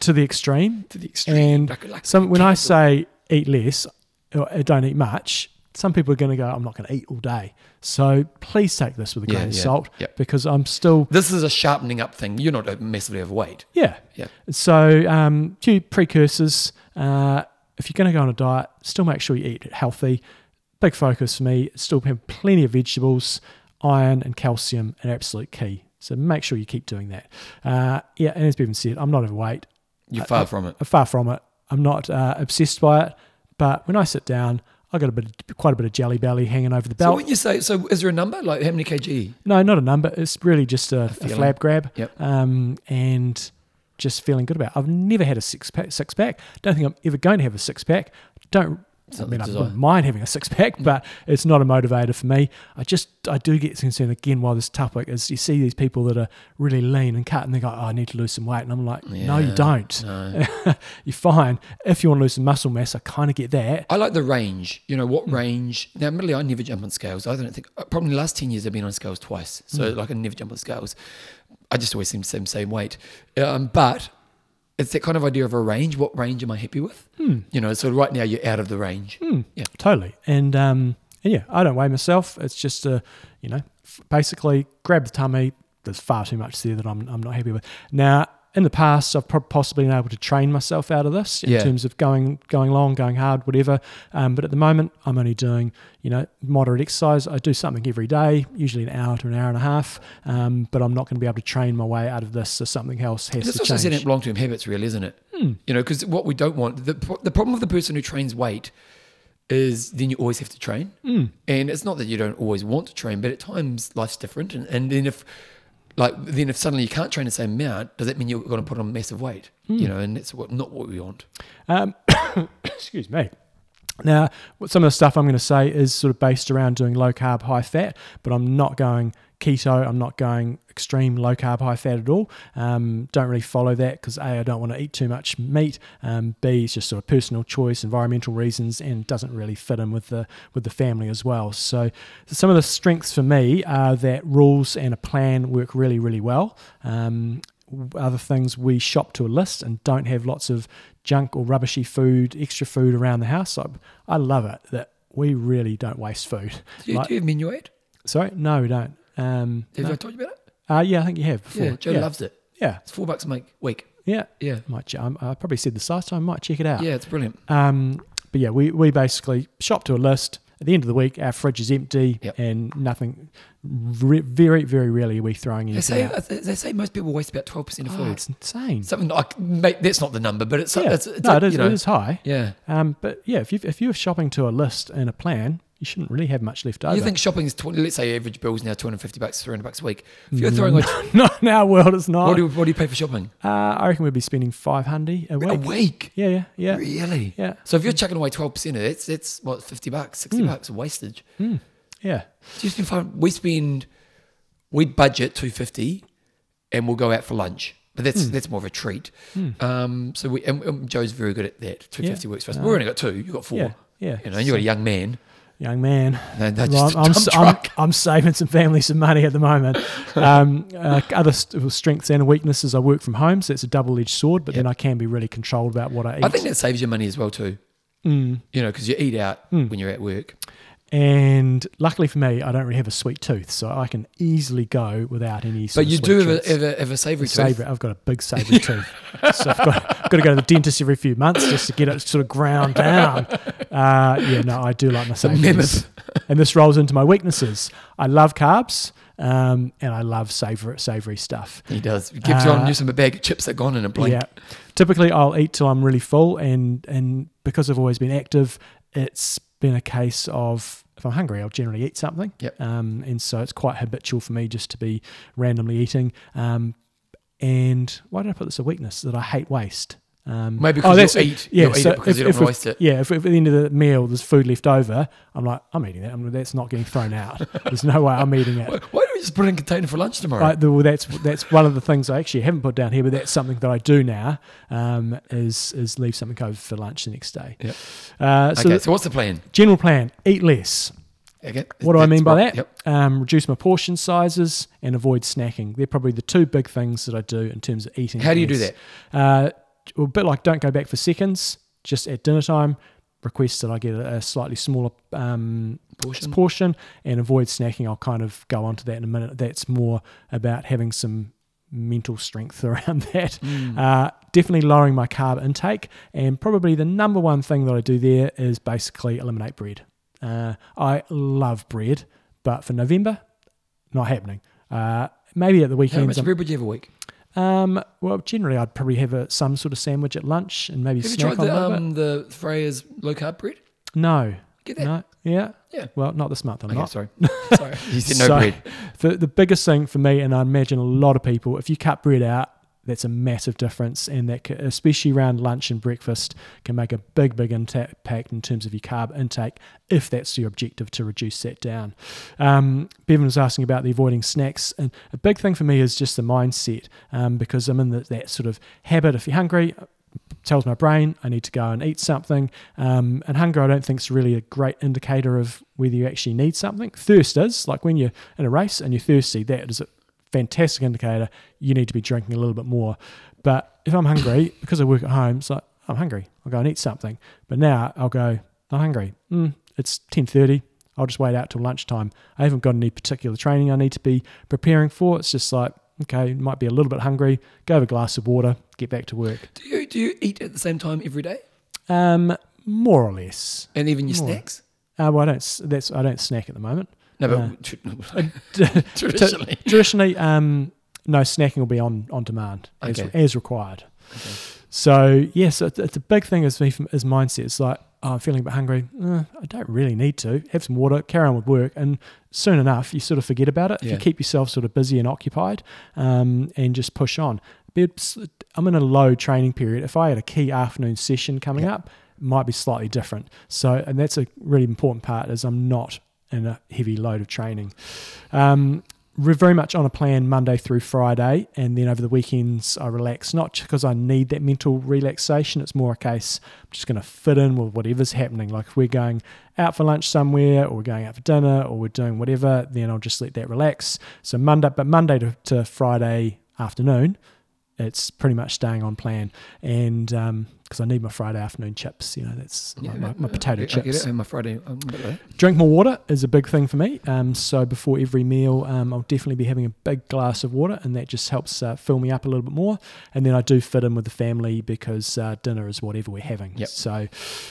to the extreme.
To the extreme.
And
like, like
Some when I say eat less or don't eat much, some people are going to go, "I'm not going to eat all day." So please take this with a
Yeah,
grain of
yeah,
salt
yep.
because I'm still
This is a sharpening up thing. You're not massively overweight.
Yeah.
Yeah.
So, um, few precursors. Uh, if you're going to go on a diet, still make sure you eat healthy. Big focus for me. Still have plenty of vegetables, iron and calcium are absolute key. So make sure you keep doing that. Uh, yeah, and as Bevan said, I'm not overweight.
You're far
uh,
from it.
Far from it. I'm not uh, obsessed by it. But when I sit down, I got a bit, of, quite a bit of jelly belly hanging over the
So
belt.
when you say, so is there a number? Like how many kg?
No, not a number. It's really just a, a,
feeling.
flab grab.
Yep.
Um, and just feeling good about. it. I've never had a six pack. Six pack. Don't think I'm ever going to have a six pack. Don't. I mean, I wouldn't mind having a six pack, but it's not a motivator for me. I just, I do get concerned again while this topic is you see these people that are really lean and cut and they go, oh, I need to lose some weight. And I'm like, no, you don't.
No.
You're fine. If you want to lose some muscle mass, I kind of get that.
I like the range. You know,
Hmm.
what range? Now, admittedly, I never jump on scales. I don't think, uh, probably the last 10 years I've been on scales twice. So,
Hmm.
like, I never jump on scales. I just always seem the same, same weight. Um, but it's that kind of idea of a range. What range am I happy with?
Hmm.
You know, so right now you're out of the range. Yeah.
Totally. And um, and yeah, I don't weigh myself. It's just a, you know, basically grab the tummy. There's far too much there that I'm, I'm not happy with. Now, in the past, I've possibly been able to train myself out of this in
Yeah.
terms of going going long, going hard, whatever. Um, but at the moment, I'm only doing you know moderate exercise. I do something every day, usually an hour to an hour and a half. Um, but I'm not going to be able to train my way out of this. So something else has
It's
to change.
up long term habits, really, isn't it?
Hmm.
You know, because what we don't want, the, the problem with the person who trains weight is then you always have to train.
Mm.
And it's not that you don't always want to train, but at times life's different. And, and then if, like, then if suddenly you can't train the same amount, does that mean you're going to put on massive weight?
Hmm.
You know, and that's what, not what we want.
Um, excuse me. Now, what some of the stuff I'm going to say is sort of based around doing low carb, high fat, but I'm not going keto. I'm not going extreme low carb, high fat at all. Um, don't really follow that because A, I don't want to eat too much meat. Um, B, it's just sort of personal choice, environmental reasons, and doesn't really fit in with the with the family as well. So, some of the strengths for me are that rules and a plan work really, really well. Um, other things we shop to a list and don't have lots of junk or rubbishy food, extra food around the house. I, I love it that we really don't waste food.
Do you,
Like-
do you have menu aid?
Sorry, no, we don't. Um,
Have
no.
I told you about it?
uh, yeah, I think you have before.
Yeah, Joe
yeah.
loves it.
Yeah,
It's four bucks a make, week.
yeah.
Yeah.
Might I probably said this last time. Might check it out.
Yeah, it's brilliant.
Um, but yeah, we, we basically shop to a list. At the end of the week, our fridge is empty
Yep.
and nothing. Re- very, very rarely are we throwing
They say,
out.
they say most people waste about 12% of
Oh,
food.
it's insane.
Something like, mate, that's not the number, but it's,
yeah.
it's, it's
no, it is,
you know,
it is high.
Yeah.
Um, but yeah, if you if you're shopping to a list and a plan, you shouldn't really have much left over.
You think shopping is 20, let's say average bill's now 250 bucks, 300 bucks a week. If you're throwing away,
not in our world, it's not.
what, do you, what do you pay for shopping?
uh, I reckon we'd be spending five hundred a week.
A week?
Yeah, yeah, yeah,
Really?
yeah,
So if you're chucking away 12% of it, that's, that's what, 50 bucks, 60
Hmm.
bucks of wastage.
yeah.
So you spend five, we spend, we budget 250 and we'll go out for lunch. But that's
Hmm.
that's more of a treat. Um, so we and, and Joe's very good at that. 250
Yeah.
works for us.
No.
We've only got two. You've got four.
Yeah, yeah.
You know, you've got a young man.
Young man.
No,
Well, I'm, I'm,
a dump
s- I'm. Saving some family some money at the moment. Um, uh, other st- strengths and weaknesses, I work from home, so it's a double edged sword, but then I can be really controlled about what I eat.
I think that saves you money as well too.
Mm.
You know, because you eat out
Hmm.
when you're at work.
And luckily for me, I don't really have a sweet tooth, so I can easily go without any
But you do have a, have a, have a savoury tooth.
Savoury. I've got a big savoury tooth. So I've got, got to go to the dentist every few months just to get it sort of ground down. Uh, yeah, no, I do like my
It's
savouries. And this rolls into my weaknesses. I love carbs um, and I love savoury, savoury stuff.
He does. He gives on
Uh,
you some a bag of chips that gone in a blink.
Yeah. Typically, I'll eat till I'm really full, and and because I've always been active, it's been a case of if I'm hungry, I'll generally eat something.
Yep.
Um, and so it's quite habitual for me just to be randomly eating. Um, and why did I put this a weakness? That I hate waste. Um,
Maybe because
that's
you'll eat, you'll eat
so
it because
if-
you don't
if
want to
we-
waste it.
Yeah, if, if at the end of the meal there's food left over, I'm like, I'm eating that. I'm, that's not getting thrown out. There's no way I'm eating it.
Why, why don't we just put it in a container for lunch tomorrow?
Right, well, that's that's one of the things I actually haven't put down here, but that's something that I do now. Um, is is leave something over for lunch the next day.
Yep.
Uh, so
okay, so what's the plan?
general plan: eat less.
Okay.
What do I mean by
right.
that?
Yep.
Um, reduce my portion sizes and avoid snacking. They're probably the two big things that I do in terms of eating.
How do you do that?
Uh, well, a bit like don't go back for seconds. Just at dinner time, request that I get a, a slightly smaller um,
Portion?
portion and avoid snacking. I'll kind of go on to that in a minute. That's more about having some mental strength around that.
Mm.
Uh, definitely lowering my carb intake, and probably the number one thing that I do there is basically eliminate bread. Uh, I love bread, but for November, not happening. Uh, maybe at the weekend.
How
weekends.
much
I'm-
bread would you have a week?
um, well, generally, I'd probably have a, some sort of sandwich at lunch and maybe
Have you
snack
tried
on
the
a little
um, the Freya's low carb bread?
No,
Get that.
no, yeah,
Yeah.
Well, not this month. I'm
Okay,
not.
sorry. sorry. You said no
So-
bread.
The the biggest thing for me, and I imagine a lot of people, if you cut bread out, that's a massive difference, and that especially around lunch and breakfast can make a big, big impact in terms of your carb intake, if that's your objective to reduce that down. Um, Bevan was asking about the avoiding snacks, and a big thing for me is just the mindset, um, because I'm in the, that sort of habit. If you're hungry, tells my brain I need to go and eat something. Um, and hunger, I don't think is really a great indicator of whether you actually need something. Thirst is like when you're in a race and you're thirsty. That is a fantastic indicator. You need to be drinking a little bit more. But if I'm hungry, because I work at home, it's like I'm hungry. I'll go and eat something. But now I'll go. I'm hungry. Mm, it's ten thirty. I'll just wait out till lunchtime. I haven't got any particular training I need to be preparing for. It's just like okay, might be a little bit hungry, go have a glass of water, get back to work.
Do you do you eat at the same time every day,
Um, more or less.
and even your
More.
snacks?
Uh, well, I don't. That's I don't snack at the moment.
No, but
Uh,
tr- traditionally.
Traditionally, um, no snacking will be on on demand as,
Okay.
as required.
Okay.
So yes, it's, it's a big thing as me is mindset. It's like oh, I'm feeling a bit hungry. Uh, I don't really need to have some water, carry on with work, and soon enough you sort of forget about it. If you keep yourself sort of busy and occupied, um, and just push on. I'm in a low training period. If I had a key afternoon session coming
Yeah.
up, it might be slightly different. So, and that's a really important part is I'm not in a heavy load of training. Um, we're very much on a plan Monday through Friday, and then over the weekends I relax. Not because I need that mental relaxation; it's more a case I'm just going to fit in with whatever's happening. Like if we're going out for lunch somewhere, or we're going out for dinner, or we're doing whatever, then I'll just let that relax. So Monday, but Monday to, to Friday afternoon, it's pretty much staying on plan, and because I need my Friday afternoon chips, you know, that's my, my, my potato
I, I
chips.
And my Friday. um, bit like that.
drink more water is a big thing for me. Um, so before every meal, um, I'll definitely be having a big glass of water, and that just helps uh, fill me up a little bit more. And then I do fit in with the family because uh, dinner is whatever we're having.
Yep.
So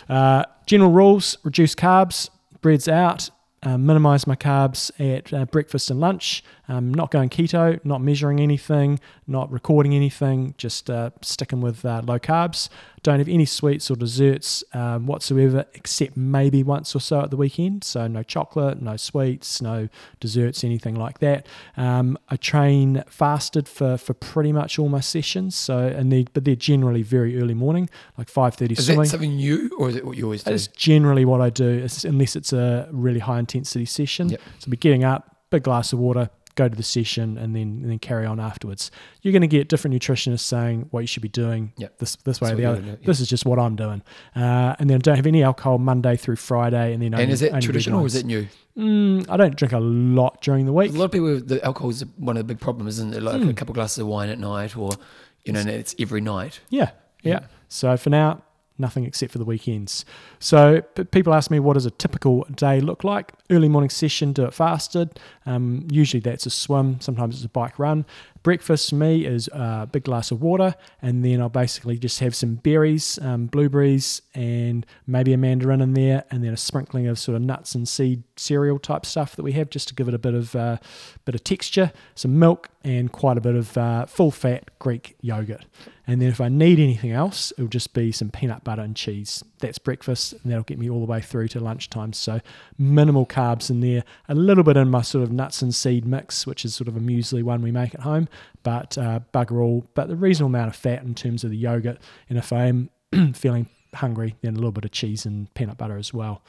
uh, general rules: reduce carbs, breads out. Um, minimize my carbs at uh, breakfast and lunch. Um, not going keto, not measuring anything, not recording anything, just uh, sticking with uh, low carbs. Don't have any sweets or desserts um, whatsoever, except maybe once or so at the weekend. So no chocolate, no sweets, no desserts, anything like that. Um, I train fasted for, for pretty much all my sessions. So and they but they're generally very early morning, like five thirty
Is
swimming.
that something new, or is it what you always do?
That's generally what I do, unless it's a really high intensity session.
Yep.
So be getting up, big glass of water, go to the session, and then and then carry on afterwards. You're going to get different nutritionists saying what you should be doing
Yep.
this this way
That's
or the other.
doing, yeah.
This is just what I'm doing, uh, and then don't have any alcohol Monday through Friday, and then only,
and is it traditional or is it new?
Mm, I don't drink a lot during the week.
A lot of people, the alcohol is one of the big problems, isn't it? Like
Hmm.
a couple of glasses of wine at night, or you know, it's every night.
Yeah, yeah.
Yeah.
So for now, nothing except for the weekends. So people ask me, what does a typical day look like? Early morning session, do it fasted. Um, usually that's a swim. Sometimes it's a bike run. Breakfast for me is a big glass of water, and then I'll basically just have some berries, um, blueberries, and maybe a mandarin in there, and then a sprinkling of sort of nuts and seed cereal type stuff that we have just to give it a bit of uh, bit of texture. Some milk and quite a bit of uh, full fat Greek yogurt. And then if I need anything else, it'll just be some peanut butter and cheese. That's breakfast, and that'll get me all the way through to lunchtime. So minimal carbs in there, a little bit in my sort of nuts and seed mix, which is sort of a muesli one we make at home, but uh, bugger all. But the reasonable amount of fat in terms of the yogurt. And if I'm feeling hungry, then a little bit of cheese and peanut butter as well.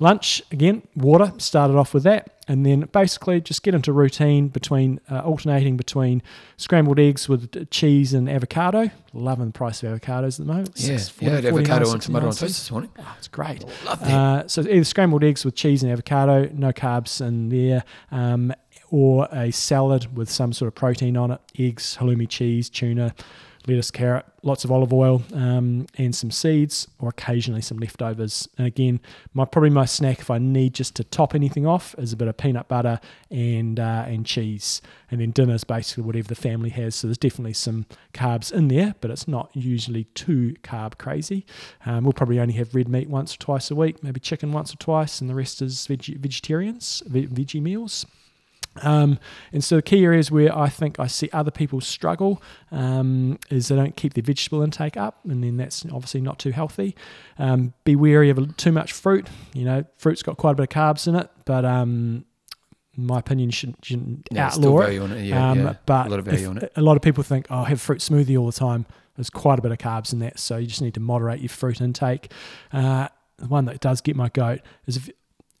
Lunch, again, water, started off with that. And then basically just get into routine between uh, alternating between scrambled eggs with cheese and avocado. Loving the price of avocados at the moment.
Yeah,
Six-
yeah,
40
the avocado and tomato on toast this morning.
Oh, it's great.
Love that.
Uh, so either scrambled eggs with cheese and avocado, no carbs in there, um, or a salad with some sort of protein on it: eggs, halloumi cheese, tuna, lettuce, carrot, lots of olive oil, um, and some seeds, or occasionally some leftovers. And again, my probably my snack if I need just to top anything off is a bit of peanut butter and uh, and cheese. And then dinner is basically whatever the family has. So there's definitely some carbs in there, but it's not usually too carb crazy. Um, we'll probably only have red meat once or twice a week, maybe chicken once or twice, and the rest is veg- vegetarians, ve- veggie meals. Um, and so the key areas where I think I see other people struggle um, is they don't keep their vegetable intake up, and then that's obviously not too healthy. Um, be wary of too much fruit. You know, fruit's got quite a bit of carbs in it, but um, my opinion, shouldn't, shouldn't outlaw it.
value on it. Yeah,
um,
yeah.
But
a lot of
if-
it.
a lot of people think, oh, have fruit smoothie all the time. There's quite a bit of carbs in that, so you just need to moderate your fruit intake. Uh, the one that does get my goat is if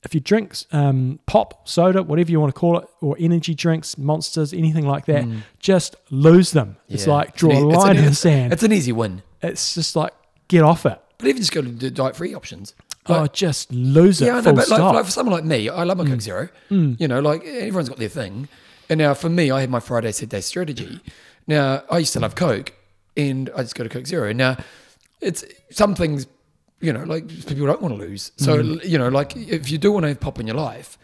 if you drink um, pop, soda, whatever you want to call it, or energy drinks, monsters, anything like that,
Mm.
just lose them. It's like draw
It's
a
an
line
an-
in the sand.
It's an easy win.
It's just like get off it.
But even just go to the diet free options.
oh, just lose it.
yeah, I know, but like, like for someone like me, I love my Coke Zero.
Mm.
You know, like everyone's got their thing. And now for me, I have my Friday set day strategy. Now I used to love Coke, and I just go to Coke Zero. Now it's some things, you know, like people don't want to lose. So
Mm.
you know, like if you do want to have pop in your life,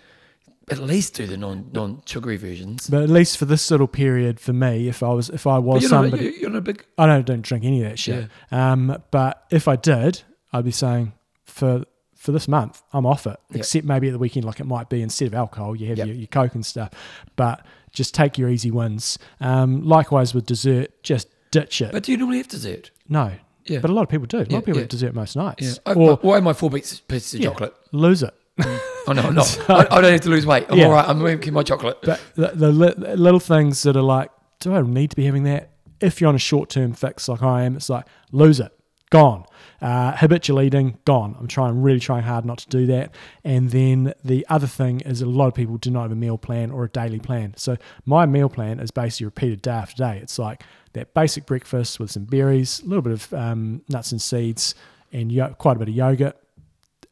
at least do the non non sugary versions.
But at least for this little period, for me, if I was if I was
you're,
somebody,
you're, you're not a big.
I don't don't drink any of that shit. Um, but if I did, I'd be saying for for this month, I'm off it.
Yeah.
Except maybe at the weekend, like it might be instead of alcohol, you have
Yep.
your, your coke and stuff. But just take your easy wins. Um, likewise with dessert, just ditch it.
But do you normally have dessert?
no,
Yeah.
but a lot of people do. A lot of people
yeah.
have dessert most nights.
Yeah.
Or
why am I four pieces, pieces of chocolate?
lose it.
Oh no, I'm not. I, I don't have to lose weight. I'm
Yeah.
all right. I'm making my chocolate.
But the, the li- little things that are like, do I need to be having that? If you're on a short term fix like I am, it's like, lose it, gone. Uh, habitual eating, gone. I'm trying, really trying hard not to do that. And then the other thing is a lot of people do not have a meal plan or a daily plan. So my meal plan is basically repeated day after day. It's like that basic breakfast with some berries, a little bit of um, nuts and seeds, and yo- quite a bit of yogurt.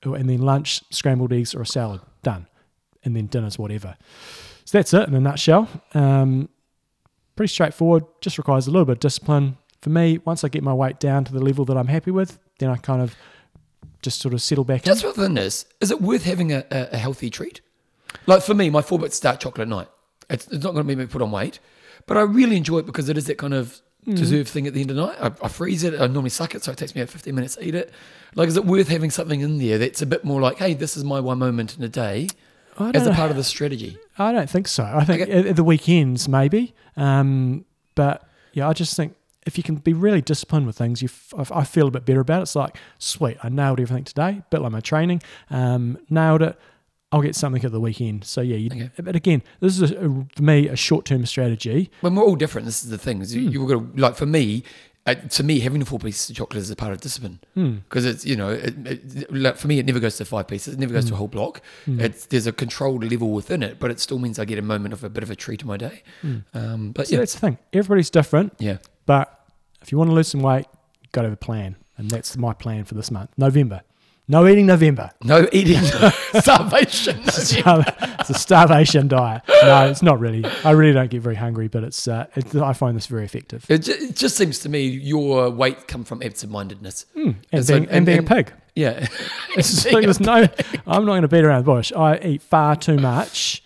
And then lunch, scrambled eggs or a salad, done. And then dinner's whatever. So that's it in a nutshell. Um, pretty straightforward. Just requires a little bit of discipline. For me, once I get my weight down to the level that I'm happy with, then I kind of just sort of settle back
Just
in.
within this, is it worth having a, a, healthy treat? Like for me, my four bits start chocolate at night. It's, it's not going to make me put on weight, but I really enjoy it because it is that kind of
Mm.
deserved thing at the end of the night. I, I freeze it. I normally suck it, so it takes me about 15 minutes to eat it. Like, is it worth having something in there that's a bit more like, hey, this is my one moment in a day as a part of the strategy?
I don't think so. I think
Okay.
at, the weekends maybe, um, but yeah, I just think if you can be really disciplined with things, you f- I I feel a bit better about it. It's like sweet, I nailed everything today. Bit like my training, um, nailed it. I'll get something at the weekend. So yeah, you,
Okay.
but again, this is a, a, for me a short term strategy.
When we're all different, this is the thing. Is you,
Hmm.
you've got to, like, for me, uh, to me, having the four pieces of chocolate is a part of discipline.
Hmm.
because it's you know it, it, like for me it never goes to five pieces it never goes to a
Hmm.
whole block it's there's a controlled level within it but it still means i get a moment of a bit of a treat in my day um but.
So
yeah
that's the thing. Everybody's different,
yeah
but if you want to lose some weight, you've got to have a plan, and that's my plan for this month, November. No eating November.
no eating starvation
it's a starvation diet. No, it's not really. I really don't get very hungry, but it's. Uh, it, I find this very effective.
it, ju- it just seems to me your weight come from absent-mindedness
And,
And
being, and,
and-
being
and-
a pig.
yeah
It's like there's no. I'm not going to beat around the bush. I eat far too much,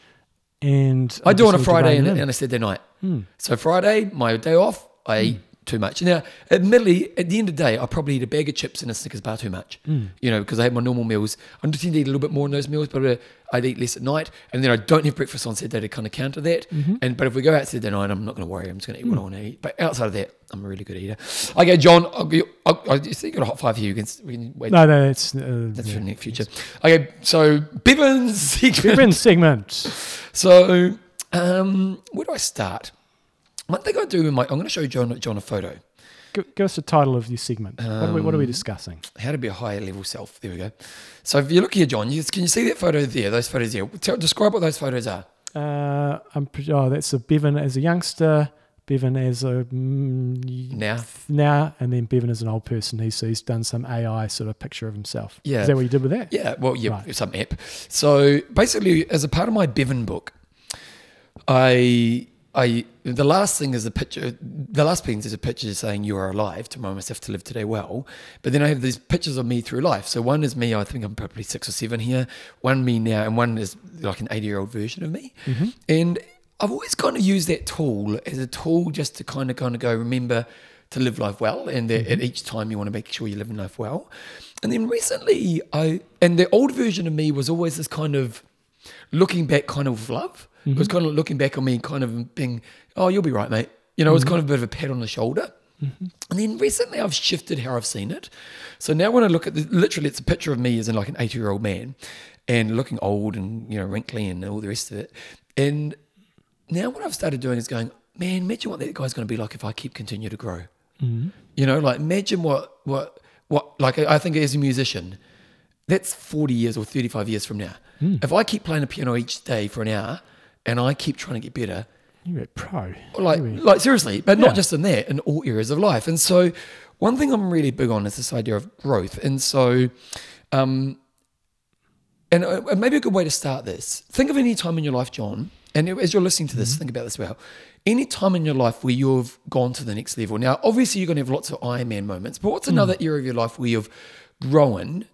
and
i do on a friday and,
it in.
and a saturday night
Hmm.
so friday my day off i eat too much now admittedly at the end of the day i probably eat a bag of chips and a snickers bar too much
Hmm.
you know, because I have my normal meals. I tend to eat a little bit more in those meals, but uh, I'd eat less at night, and then I don't have breakfast on Saturday to kind of counter that.
Mm-hmm.
And but if we go out Saturday night, I'm not going to worry. I'm just going to eat what
Hmm.
I want to eat. But outside of that, I'm a really good eater. Okay, John, I'll, I'll, I'll, you got a hot five here. You can, we can wait.
No, no, it's uh,
That's
yeah.
for the near future. Okay, so Bevan's segment.
different segment.
So, um, where do I start? One thing I do in my, I'm going to show John, John a photo.
Give, give us the title of your segment. what, are we, what are
Um,
we discussing?
How to be a higher level self. There we go. So if you look here, John, you, can you see that photo there? Those photos there. Tell, describe what those photos are.
Uh, I'm oh, that's a Bevan as a youngster, Bevan as a mm,
Now.
now, and then Bevan as an old person. He's he's done some AI sort of picture of himself.
Yeah.
is that what you did with that?
Yeah, well, yeah,
Right.
some app. So basically, as a part of my Bevan book, I, I, the last thing is a picture. The last thing is a picture saying you are alive to remind myself to live today well. But then I have these pictures of me through life. So one is me. I think I'm probably six or seven here. One me now, and one is like an 80 year old version of me. Mm-hmm. And I've always kind of used that tool as a tool just to kind of kind of go remember to live life well, and that mm-hmm. at each time you want to make sure you're living life well. And then recently, I and the old version of me was always this kind of looking back, kind of with love. It was mm-hmm. kind of looking back on me, kind of being, "Oh, you'll be right, mate." You know, it was mm-hmm. kind of a bit of a pat on the shoulder. Mm-hmm. And then recently, I've shifted how I've seen it. So now, when I look at the, literally, it's a picture of me as in like an eighty-year-old man, and looking old and you know wrinkly and all the rest of it. And now, what I've started doing is going, man, imagine what that guy's going to be like if I keep continue to grow. You know, like imagine what what what like I think as a musician, that's forty years or thirty five years from now. Mm. If I keep playing the piano each day for an hour, and I keep trying to get better,
You're a pro.
like like seriously, but
Yeah.
not just in that, in all areas of life. And so, one thing I'm really big on is this idea of growth. And so, um, and uh, maybe a good way to start this. Think of any time in your life, John, and as you're listening to this, think about this well. Any time in your life where you've gone to the next level. Now, obviously, you're going to have lots of Ironman moments, but what's another area of your life where you've grown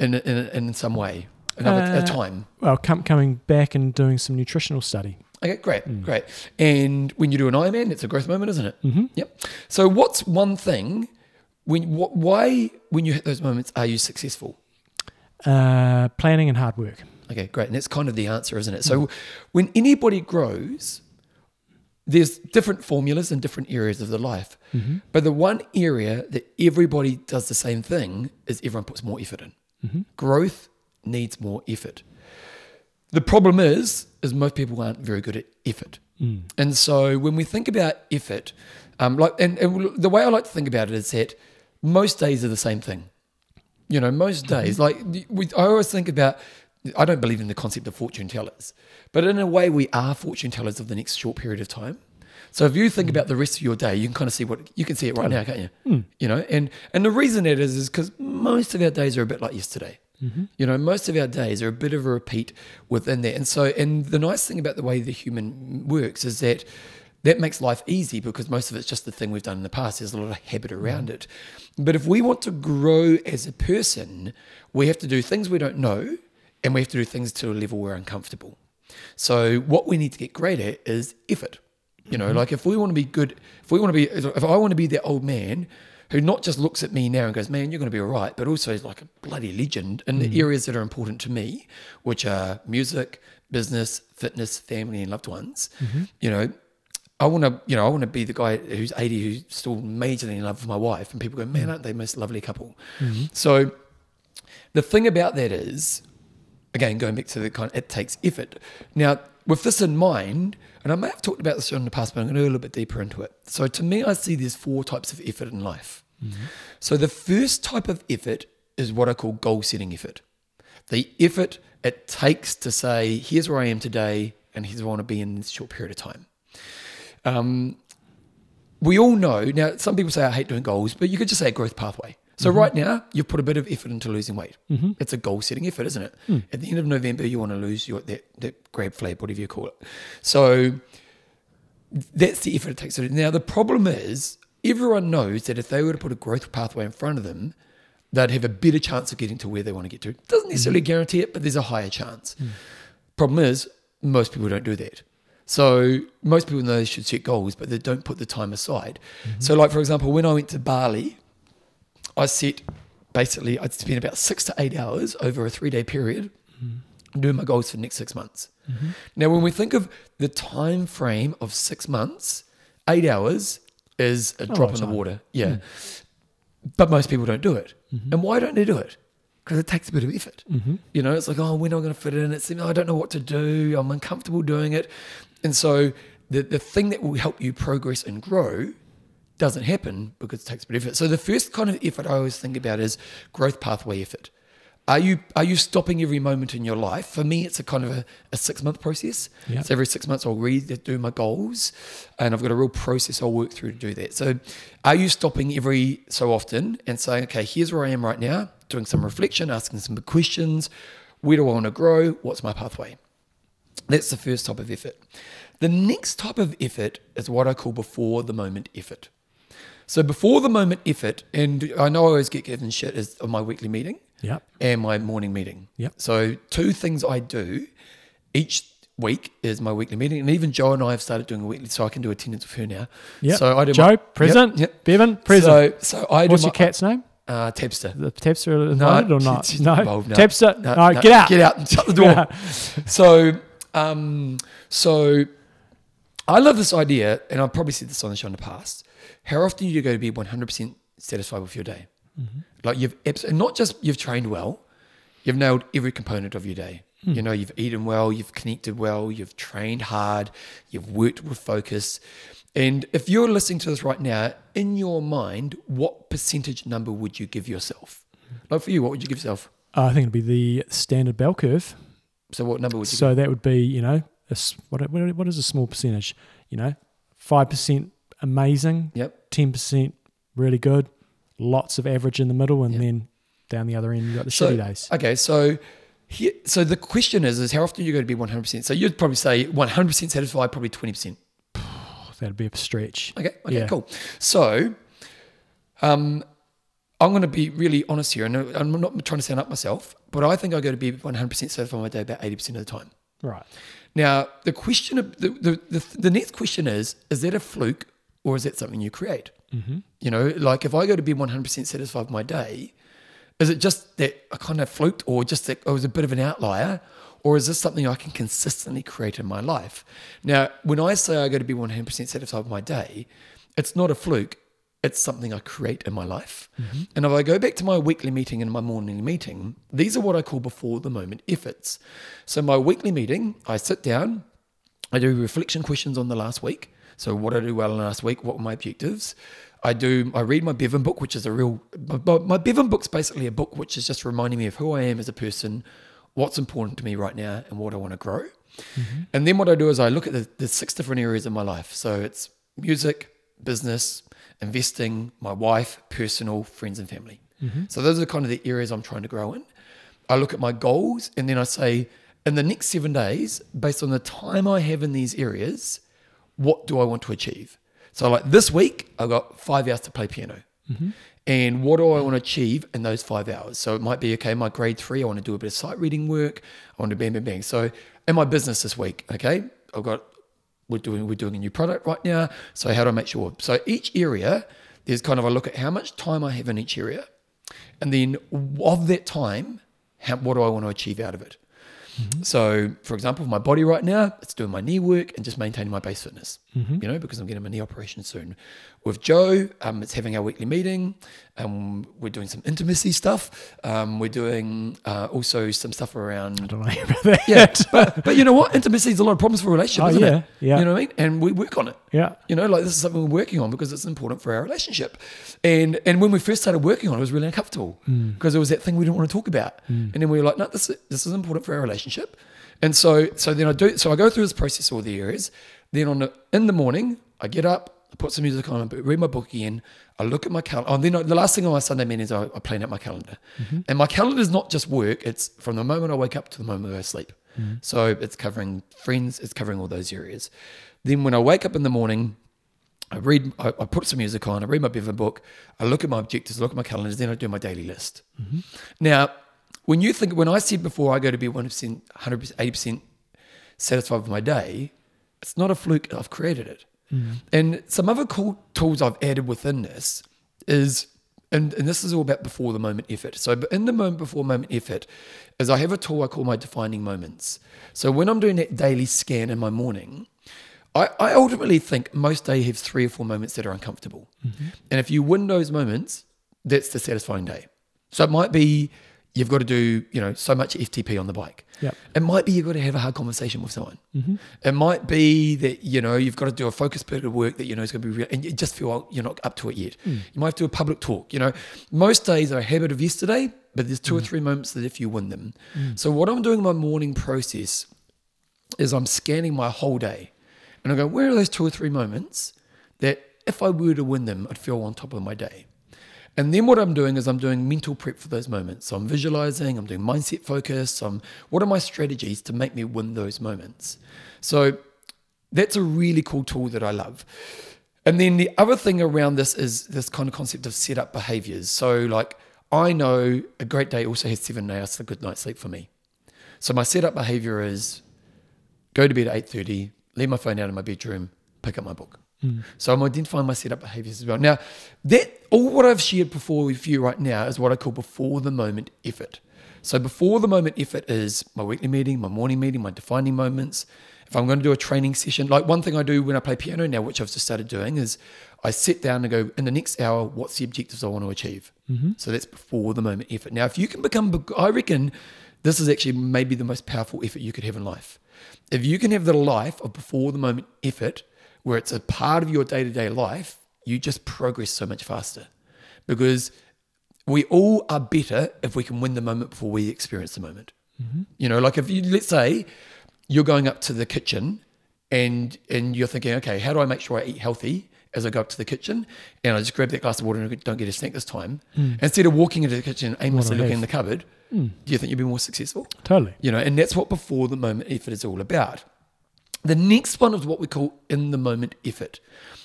in in, in some way? Another a
Uh,
time.
Well, com- coming back and doing some nutritional study.
Okay, great,
Hmm.
great. And when you do an Ironman, it's a growth moment, isn't it?
Mm-hmm.
Yep. So, what's one thing when wh- why when you hit those moments are you successful?
Uh, planning and hard work.
Okay, great. And that's kind of the answer, isn't it? So, when anybody grows, there's different formulas in different areas of the life. But the one area that everybody does the same thing is everyone puts more effort in. Growth needs more effort. The problem is, is most people aren't very good at effort. Mm. And so when we think about effort, um, like, and, and the way I like to think about it is that most days are the same thing. You know, most mm-hmm. days, like we, I always think about, I don't believe in the concept of fortune tellers, but in a way, we are fortune tellers of the next short period of time. So if you think mm. about the rest of your day, you can kind of see what you can see it right mm. now, can't you? You know, and and the reason it is is because most of our days are a bit like yesterday. Mm-hmm. You know, most of our days are a bit of a repeat within that. And so, and the nice thing about the way the human works is that that makes life easy because most of it's just the thing we've done in the past. There's a lot of habit mm-hmm. around it. But if we want to grow as a person, we have to do things we don't know and we have to do things to a level we're uncomfortable. So what we need to get great at is effort. You know, mm-hmm. like if we want to be good, if we want to be, if I want to be that old man who not just looks at me now and goes, man, you're going to be all right, but also is like a bloody legend in the mm. areas that are important to me, which are music, business, fitness, family, and loved ones. Mm-hmm. You know, I want to, you know, I want to be the guy who's 80 who's still majorly in love with my wife, and people go, man, mm. aren't they the most lovely couple? Mm-hmm. So the thing about that is, again, going back to the kind, it takes effort. Now, with this in mind, and I may have talked about this in the past, but I'm going to go a little bit deeper into it. So, to me, I see there's four types of effort in life. So, the first type of effort is what I call goal setting effort. The effort it takes to say, here's where I am today, and here's where I want to be in this short period of time. Um, we all know now. Some people say I hate doing goals, but you could just say a growth pathway. So mm-hmm. right now you've put a bit of effort into losing weight. Mm-hmm. It's a goal setting effort, isn't it? Mm. At the end of November, you want to lose your that, that grab flab, whatever you call it. So that's the effort it takes. Now the problem is everyone knows that if they were to put a growth pathway in front of them, they'd have a better chance of getting to where they want to get to. Doesn't mm-hmm. necessarily guarantee it, but there's a higher chance. Mm. Problem is, most people don't do that. So most people know they should set goals, but they don't put the time aside. So, like for example, when I went to Bali, I set basically I'd spend about six to eight hours over a three day period doing my goals for the next six months. Now, when we think of the time frame of six months, eight hours is a drop in the water. Yeah. But most people don't do it. And why don't they do it? Because it takes a bit of effort. You know, it's like, oh, when am I going to fit it in? It's, like, I don't know what to do. I'm uncomfortable doing it. And so the, the thing that will help you progress and grow doesn't happen because it takes a bit of effort. So the first kind of effort I always think about is growth pathway effort. Are you are you stopping every moment in your life? For me, it's a kind of a, a six month process.
Yeah.
So every six months, I'll read, do my goals, and I've got a real process I'll work through to do that. So, are you stopping every so often and saying, okay, here's where I am right now, doing some reflection, asking some questions. Where do I want to grow? What's my pathway? That's the first type of effort. The next type of effort is what I call before the moment effort. So before the moment effort, and I know I always get given shit is on my weekly meeting
Yep.
and my morning meeting.
Yep.
So two things I do each week is my weekly meeting, and even Joe and I have started doing a weekly, so I can do attendance with her now.
Yep.
So I do
Joe,
my,
present.
Yep, yep.
Bevan, present.
So so I do
What's
my,
your cat's name?
Uh, Tabster.
The Tabster invited or not? no.
involved, no.
Tabster,
No,
no,
no,
get out.
Get out. and Shut the door. so, um, so I love this idea, and I've probably said this on the show in the past. How often do you go to be 100% satisfied with your day? Mm-hmm. Like you've not just you've trained well, you've nailed every component of your day. Hmm. You know, you've eaten well, you've connected well, you've trained hard, you've worked with focus. And if you're listening to this right now, in your mind, what percentage number would you give yourself? Hmm. Like for you, what would you give yourself?
Uh, I think it'd be the standard bell curve.
So what number would you
So that would be, you know, a what, what, what is a small percentage? You know, 5% amazing.
Yep.
10% really good, lots of average in the middle, and
Yeah.
then down the other end, you've got the
So,
shitty days.
okay, so here, so the question is, is how often are you going to be 100%? So you'd probably say 100% satisfied, probably 20%.
That'd be a stretch.
Okay, okay,
Yeah.
cool. So, um, I'm going to be really honest here, and I'm not trying to sound up myself, but I think I go to be 100% certified my day about 80% of the time.
Right.
Now, the question, of, the, the, the, the next question is, is that a fluke or is that something you create? Mm-hmm. You know, like if I go to be 100% satisfied with my day, is it just that I kind of fluked or just that I was a bit of an outlier? Or is this something I can consistently create in my life? Now, when I say I go to be 100% satisfied with my day, it's not a fluke. It's something I create in my life. Mm-hmm. And if I go back to my weekly meeting and my morning meeting, these are what I call before the moment efforts. So, my weekly meeting, I sit down, I do reflection questions on the last week. So, what I do well in last week, what were my objectives? I do. I read my Bevan book, which is a real. My, my Bevan book's basically a book which is just reminding me of who I am as a person, what's important to me right now, and what I want to grow. Mm-hmm. And then what I do is I look at the, the six different areas of my life. So it's music, business, investing, my wife, personal, friends, and family. Mm-hmm. So those are kind of the areas I'm trying to grow in. I look at my goals, and then I say, in the next seven days, based on the time I have in these areas, what do I want to achieve? So, like this week, I've got five hours to play piano. Mm-hmm. And what do I want to achieve in those five hours? So, it might be okay, my grade three, I want to do a bit of sight reading work. I want to bang, bang, bang. So, in my business this week, okay, I've got, we're doing, we're doing a new product right now. So, how do I make sure? So, each area, there's kind of a look at how much time I have in each area. And then of that time, how, what do I want to achieve out of it? Mm-hmm. So, for example, my body right now, it's doing my knee work and just maintaining my base fitness, mm-hmm. you know, because I'm getting my knee operation soon. With Joe, um, it's having our weekly meeting. Um, we're doing some intimacy stuff. Um, we're doing uh, also some stuff around.
I don't know about that.
Yeah, but, but you know what? Intimacy is a lot of problems for a relationship, oh, isn't
yeah,
it?
Yeah.
You know what I mean? And we work on it.
Yeah.
You know, like this is something we're working on because it's important for our relationship. And and when we first started working on it, it was really uncomfortable because mm. it was that thing we didn't want to talk about. Mm. And then we were like, no, this this is important for our relationship. And so, so then I do. So I go through this process, all the areas. Then on the, in the morning, I get up, I put some music on, I read my book again. I look at my calendar. Oh, then I, the last thing on my Sunday morning is I, I plan out my calendar. Mm-hmm. And my calendar is not just work; it's from the moment I wake up to the moment I go to sleep. Mm-hmm. So it's covering friends, it's covering all those areas. Then when I wake up in the morning, I read, I, I, put some music on, I read my Bevan book, I look at my objectives, I look at my calendars, then I do my daily list. Mm-hmm. Now, when you think, when I said before I go to be 100%, 100%, 80% satisfied with my day, it's not a fluke. I've created it. Mm. And some other cool tools I've added within this is, and, and this is all about before the moment effort. So in the moment before moment effort is I have a tool I call my defining moments. So when I'm doing that daily scan in my morning, I, I ultimately think most day have three or four moments that are uncomfortable. Mm-hmm. And if you win those moments, that's the satisfying day. So it might be you've got to do, you know, so much FTP on the bike.
Yep.
It might be you've got to have a hard conversation with someone.
Mm-hmm.
It might be that, you know, you've got to do a focus period of work that you know is going to be real and you just feel you're not up to it yet. Mm. You might have to do a public talk. You know, most days are a habit of yesterday, but there's two mm. or three moments that if you win them. Mm. So what I'm doing in my morning process is I'm scanning my whole day and I go, where are those two or three moments that if I were to win them, I'd feel on top of my day? And then what I'm doing is I'm doing mental prep for those moments. So I'm visualizing, I'm doing mindset focus. I'm what are my strategies to make me win those moments? So that's a really cool tool that I love. And then the other thing around this is this kind of concept of set up behaviors. So like I know a great day also has seven hours a good night's sleep for me. So my setup behavior is go to bed at 8.30, leave my phone out in my bedroom, pick up my book. Mm. So I'm identifying my setup behaviors as well. Now, that all what I've shared before with you right now is what I call before the moment effort. So before the moment effort is my weekly meeting, my morning meeting, my defining moments. If I'm going to do a training session, like one thing I do when I play piano now, which I've just started doing, is I sit down and go in the next hour, what's the objectives I want to achieve? Mm-hmm. So that's before the moment effort. Now, if you can become, I reckon this is actually maybe the most powerful effort you could have in life. If you can have the life of before the moment effort, where it's a part of your day to day life, you just progress so much faster because we all are better if we can win the moment before we experience the moment. Mm-hmm. You know, like if you, let's say you're going up to the kitchen and and you're thinking, okay, how do I make sure I eat healthy as I go up to the kitchen? And I just grab that glass of water and don't get a snack this time. Mm. Instead of walking into the kitchen aimlessly looking in the cupboard, mm. do you think you'd be more successful?
Totally.
You know, and that's what before the moment effort is all about. The next one is what we call in the moment effort.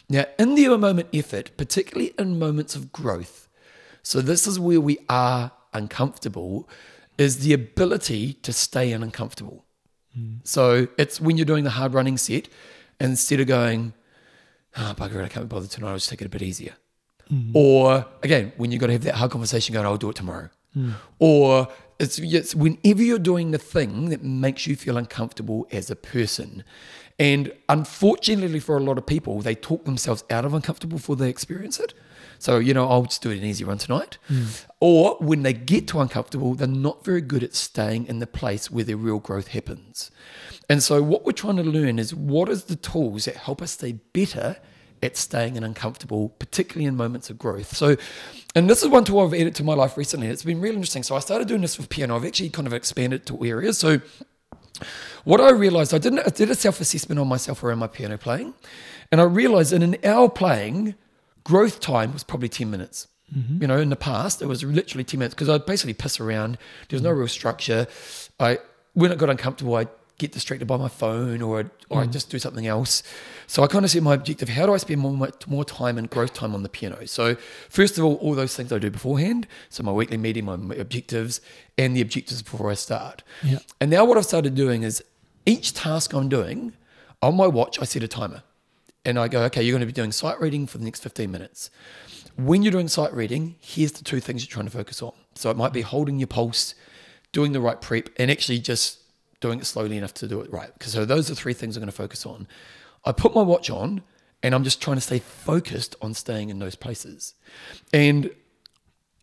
Now, in the moment effort, particularly in moments of growth, So this is where we are uncomfortable is the ability to stay in uncomfortable. Hmm. So it's when you're doing the hard running set, instead of going, oh, bugger it, I can't be bothered tonight, I'll just take it a bit easier. Hmm. Or again, when you've got to have that hard conversation going, I'll do it tomorrow. Hmm. Or it's, it's whenever you're doing the thing that makes you feel uncomfortable as a person. And unfortunately for a lot of people, they talk themselves out of uncomfortable before they experience it. So, you know, I'll just do it an easy run tonight. Hmm. Or when they get to uncomfortable, they're not very good at staying in the place where their real growth happens. And so, what we're trying to learn is what is the tools that help us stay better at staying in uncomfortable, particularly in moments of growth. So, and this is one tool I've added to my life recently. It's been really interesting. So, I started doing this with piano. I've actually kind of expanded to areas. So, what I realized, I didn't, I did a self assessment on myself around my piano playing, and I realized in an hour playing, growth time was probably 10 minutes. Mm-hmm. You know, in the past, it was literally 10 minutes because I'd basically piss around. There was no real structure. I, when it got uncomfortable, I'd get distracted by my phone or, or I'd mm. just do something else. So I kind of set my objective how do I spend more, more time and growth time on the piano? So, first of all, all those things I do beforehand. So, my weekly meeting, my objectives, and the objectives before I start.
Yeah.
And now, what I've started doing is each task I'm doing on my watch, I set a timer. And I go, okay, you're going to be doing sight reading for the next 15 minutes. When you're doing sight reading, here's the two things you're trying to focus on. So it might be holding your pulse, doing the right prep, and actually just doing it slowly enough to do it right. Because so those are three things I'm going to focus on. I put my watch on, and I'm just trying to stay focused on staying in those places. And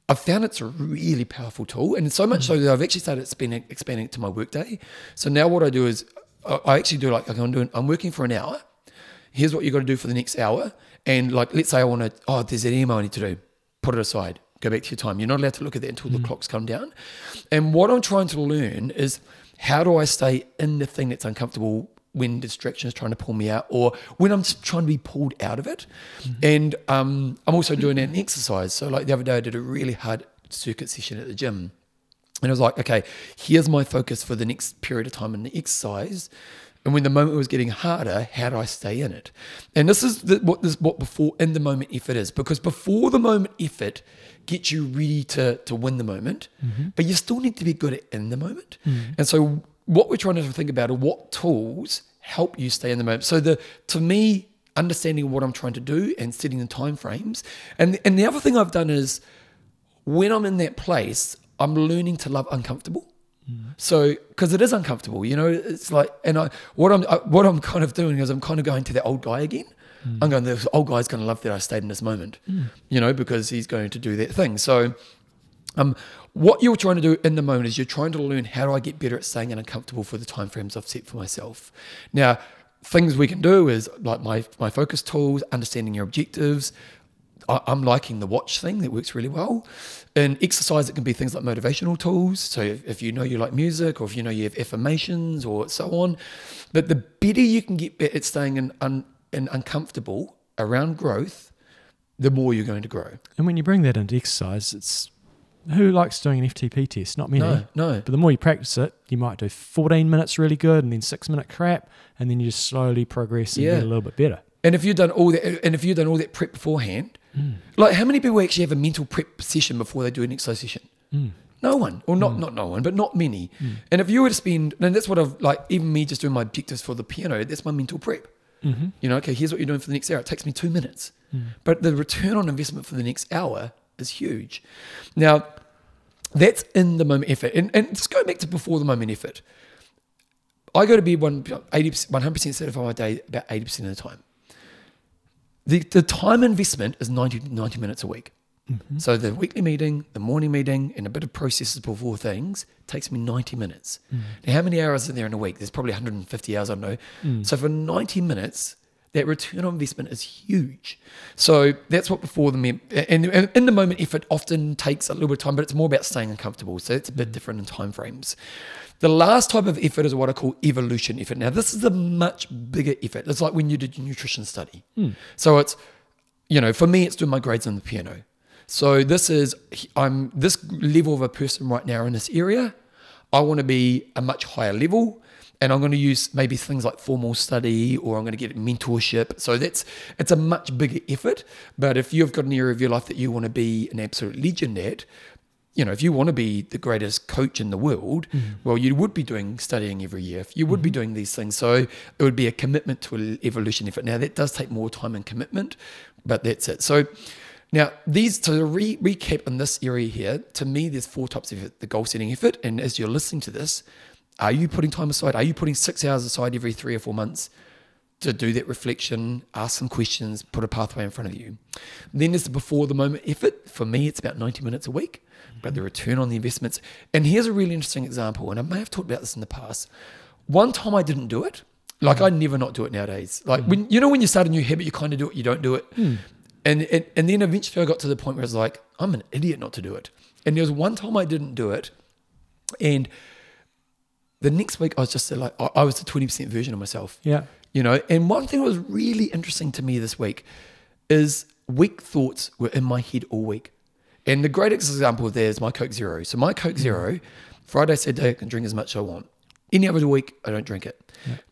I've found it's a really powerful tool, and so much so that I've actually started expanding, expanding it to my workday. So now what I do is I actually do like, like I'm doing, I'm working for an hour. Here's what you got to do for the next hour, and like let's say I want to, oh, there's an email I need to do, put it aside, go back to your time. You're not allowed to look at that until the mm. clocks come down. And what I'm trying to learn is how do I stay in the thing that's uncomfortable when distraction is trying to pull me out or when I'm trying to be pulled out of it. And um, I'm also doing an exercise. So like the other day I did a really hard circuit session at the gym. And I was like, okay, here's my focus for the next period of time in the exercise. And when the moment was getting harder, how do I stay in it? And this is the, what this what before in the moment effort is, because before the moment effort gets you ready to to win the moment, mm-hmm. but you still need to be good at in the moment. Mm-hmm. And so what we're trying to think about are what tools help you stay in the moment. So the to me, understanding what I'm trying to do and setting the time frames. And and the other thing I've done is when I'm in that place, I'm learning to love uncomfortable. Mm-hmm. So, because it is uncomfortable, you know, it's like, and I, what I'm, I, what I'm kind of doing is I'm kind of going to that old guy again. I'm going, this old guy's going to love that I stayed in this moment, you know, because he's going to do that thing. So, um, what you're trying to do in the moment is you're trying to learn how do I get better at staying uncomfortable for the time frames I've set for myself. Now, things we can do is like my my focus tools, understanding your objectives. I- I'm liking the watch thing that works really well. In exercise, it can be things like motivational tools. So if, if you know you like music, or if you know you have affirmations, or so on. But the better you can get at staying in, un, in uncomfortable around growth, the more you're going to grow.
And when you bring that into exercise, it's who likes doing an FTP test? Not many.
No, no.
But the more you practice it, you might do 14 minutes really good and then six minute crap, and then you just slowly progress and
Yeah.
get a little bit better.
And if you've done all that, and if you've done all that prep beforehand, hmm. like how many people actually have a mental prep session before they do an exercise session? Hmm. No one, or not hmm. not no one, but not many. And if you were to spend, and that's what I've like, even me just doing my objectives for the piano, that's my mental prep. Mm-hmm. You know, okay, here's what you're doing for the next hour. It takes me two minutes, mm. but the return on investment for the next hour is huge. Now, that's in the moment effort, and and just go back to before the moment effort. I go to bed one 80 100% certified my day about 80% of the time. The, the time investment is 90, 90 minutes a week. Mm-hmm. So the weekly meeting, the morning meeting, and a bit of processes before things takes me 90 minutes. Mm. Now, how many hours are there in a week? There's probably 150 hours, I don't know. Mm. So for 90 minutes, that return on investment is huge. So that's what before the mem- and, and in the moment effort often takes a little bit of time, but it's more about staying uncomfortable. So it's a bit mm. different in time frames. The last type of effort is what I call evolution effort. Now this is a much bigger effort. It's like when you did your nutrition study. So it's you know, for me, it's doing my grades on the piano. So this is I'm this level of a person right now in this area. I want to be a much higher level. and I'm going to use maybe things like formal study or I'm going to get mentorship. So that's it's a much bigger effort. But if you've got an area of your life that you want to be an absolute legend at, you know, if you want to be the greatest coach in the world, mm-hmm. well, you would be doing studying every year. You would be mm-hmm. doing these things. So it would be a commitment to an evolution effort. Now that does take more time and commitment, but that's it. So now these to re- recap in this area here, to me, there's four types of the goal setting effort. And as you're listening to this, are you putting time aside? Are you putting six hours aside every three or four months? to do that reflection, ask some questions, put a pathway in front of you. Then there's the before the moment effort. For me, it's about 90 minutes a week, but the return on the investments. And here's a really interesting example, and I may have talked about this in the past. One time I didn't do it. Like hmm. I never not do it nowadays. Like hmm. when you know when you start a new habit, you kind of do it, you don't do it. Hmm. And, and and then eventually I got to the point where I was like, I'm an idiot not to do it. And there was one time I didn't do it, and the next week I was just like I I was the 20% version of myself.
Yeah.
you know and one thing that was really interesting to me this week is weak thoughts were in my head all week. And the greatest example of that is my coke zero. So my coke zero friday saturday i can drink as much as i want. Any other week i don't drink it.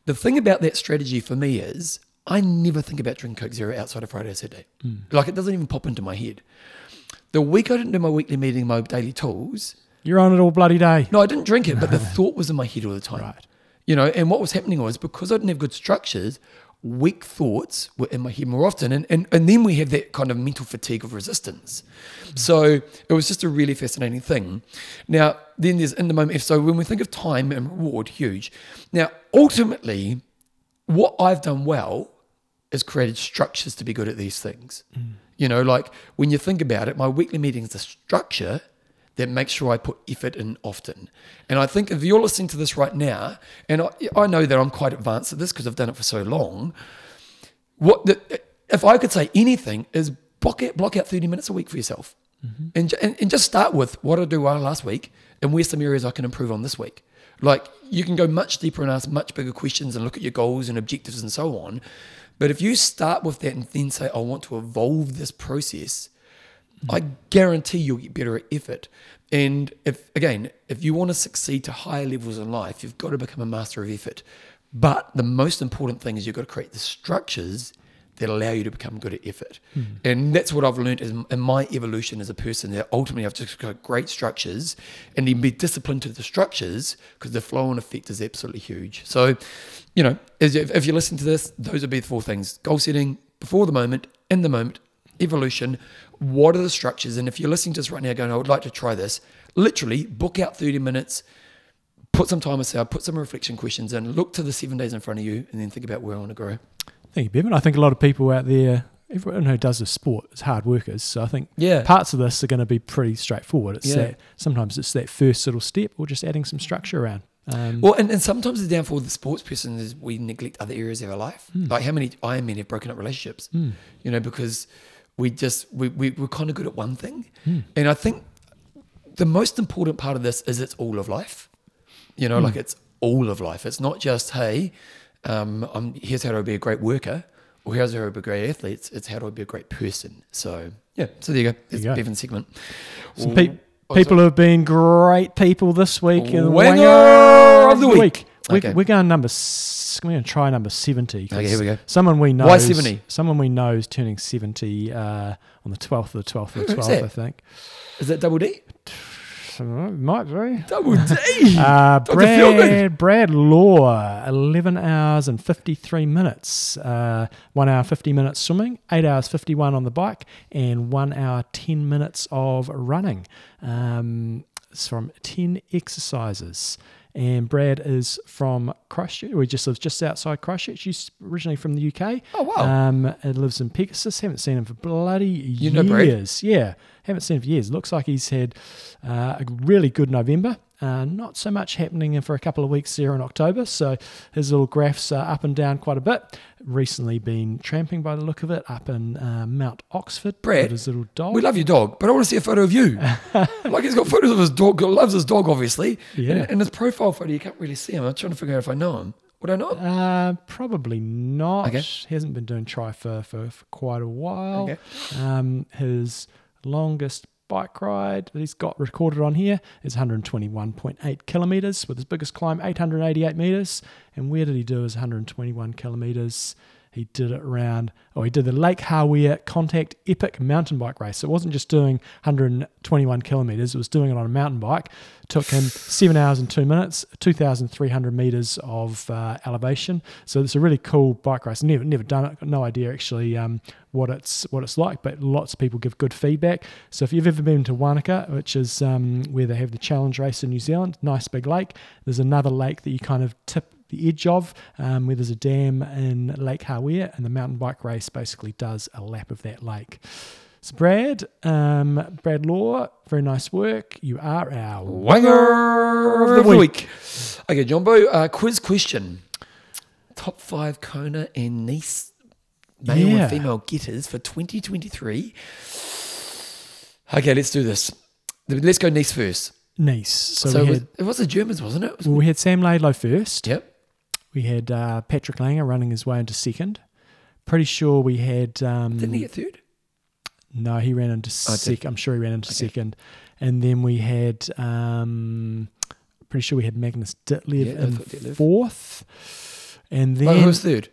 The thing about that strategy for me is i never think about drinking coke zero outside of friday or saturday hmm. like it doesn't even pop into my head the week i didn't do my weekly meeting my daily tools
You're on it all bloody day.
no, I didn't drink it, but the thought was in my head all the time.
Right.
You know, and what was happening was because I didn't have good structures, weak thoughts were in my head more often. And, and, and then we have that kind of mental fatigue of resistance. Hmm. So it was just a really fascinating thing. Now, then there's in the moment. So when we think of time and reward, huge. Now, ultimately, what I've done well is created structures to be good at these things. Mm. You know, like when you think about it, my weekly meeting is a structure that makes sure I put effort in often. And I think if you're listening to this right now, and I, I know that I'm quite advanced at this because I've done it for so long, what the, if I could say anything is block out, block out 30 minutes a week for yourself. Mm-hmm. And, ju- and, and just start with what I do well last week and where's some areas I can improve on this week. Like you can go much deeper and ask much bigger questions and look at your goals and objectives and so on. But if you start with that and then say, I want to evolve this process, I guarantee you'll get better at effort. And if again, if you want to succeed to higher levels in life, you've got to become a master of effort. But the most important thing is you've got to create the structures that allow you to become good at effort. Hmm. And that's what I've learned in, my evolution as a person. That ultimately I've just got great structures and then be disciplined to the structures because the flow and effect is absolutely huge. So, you know, as you- if you listen to this, those would be the four things goal setting, before the moment, in the moment, evolution. What are the structures? And if you're listening to this right now going, I would like to try this, literally book out 30 minutes, put some time aside, put some reflection questions in, look to the seven days in front of you, and then think about where I want to grow.
Thank you, Bevan. I think a lot of people out there, everyone who does this sport is hard workers. So I think
Yeah.
parts of this are going to be pretty straightforward. It's
Yeah.
that sometimes it's that first little step or just adding some structure around. Um,
Well, and, and sometimes the downfall of the sports person is we neglect other areas of our life.
Hmm.
Like how many Ironmen have broken up relationships, you know, because we just, we, we, we're kind of good at one thing.
Hmm.
And I think the most important part of this is it's all of life. You
Hmm.
know, like it's all of life. It's not just, hey, um, I'm, here's how to be a great worker or here's how to be a great athlete. It's, it's how to be a great person. So, yeah. So there you go.
It's.
Bevan's segment.
some pe-
Oh,
people have been great people this week.
Wanger
Wanger
of the week.
We're,
Okay.
we're going number. s- We're going to try number seventy.
Okay, here we go.
Someone we know.
Why 70?
Someone we know is turning seventy uh, on the twelfth of the twelfth of the twelfth. I think.
Is that double D?
So, might be.
Double D.
Uh, Brad, Brad Law, 11 hours and 53 minutes. Uh, 1 hour 50 minutes swimming, 8 hours 51 on the bike, and 1 hour 10 minutes of running. Um, it's from 10 exercises. And Brad is from Christchurch. He just lives just outside Christchurch. He's originally from the UK.
Oh, wow.
Um, and lives in Pegasus. Haven't seen him for bloody
You
years. Yeah, haven't seen him for years. Looks like he's had uh, a really good November. Uh, not so much happening for a couple of weeks there in October. So his little graphs are up and down quite a bit. Recently been tramping by the look of it up in uh, Mount Oxford
Brad,
his little dog.
We love your dog, but I want to see a photo of you. like he's got photos of his dog. Loves his dog, obviously.
Yeah.
And, and his profile photo, you can't really see him. I'm trying to figure out if I know him. Would I not?
Uh, probably not.
Okay.
He hasn't been doing try for, for, for quite a while.
Okay.
Um, his longest bike ride that he's got recorded on here is 121.8 kilometers, with his biggest climb 888 meters. And where did he do his 121 kilometers? He did it around, oh, he did the Lake Hawea Contact Epic mountain bike race. So it wasn't just doing 121 kilometers, it was doing it on a mountain bike. took him seven hours and two minutes, 2,300 meters of uh, elevation. So it's a really cool bike race. Never, never done it. Got no idea actually um, what it's what it's like, but lots of people give good feedback. So if you've ever been to Wanaka, which is um, where they have the challenge race in New Zealand, nice big lake. There's another lake that you kind of tip the edge of, um, where there's a dam in Lake Hawea, and the mountain bike race basically does a lap of that lake. So Brad, um, Brad Law, very nice work. You are our
Wanger of the week. Okay, Jumbo, uh, quiz question. Top five Kona and Nice male
Yeah.
and female getters for 2023. Okay, let's do this. Let's go Nice first.
Nice. So,
So, it, was,
had
it was the Germans, wasn't it?
Well, we had Sam Laidlow first.
Yep.
We had uh, Patrick Lange running his way into second. Pretty sure we had um,
Didn't he get third?
No, he ran into
Oh,
second. I'm sure he ran into
Okay.
second. And then we had, um, pretty sure we had Magnus Ditlev
Yeah,
in
Ditlev.
fourth. And
Oh,
then
who was third?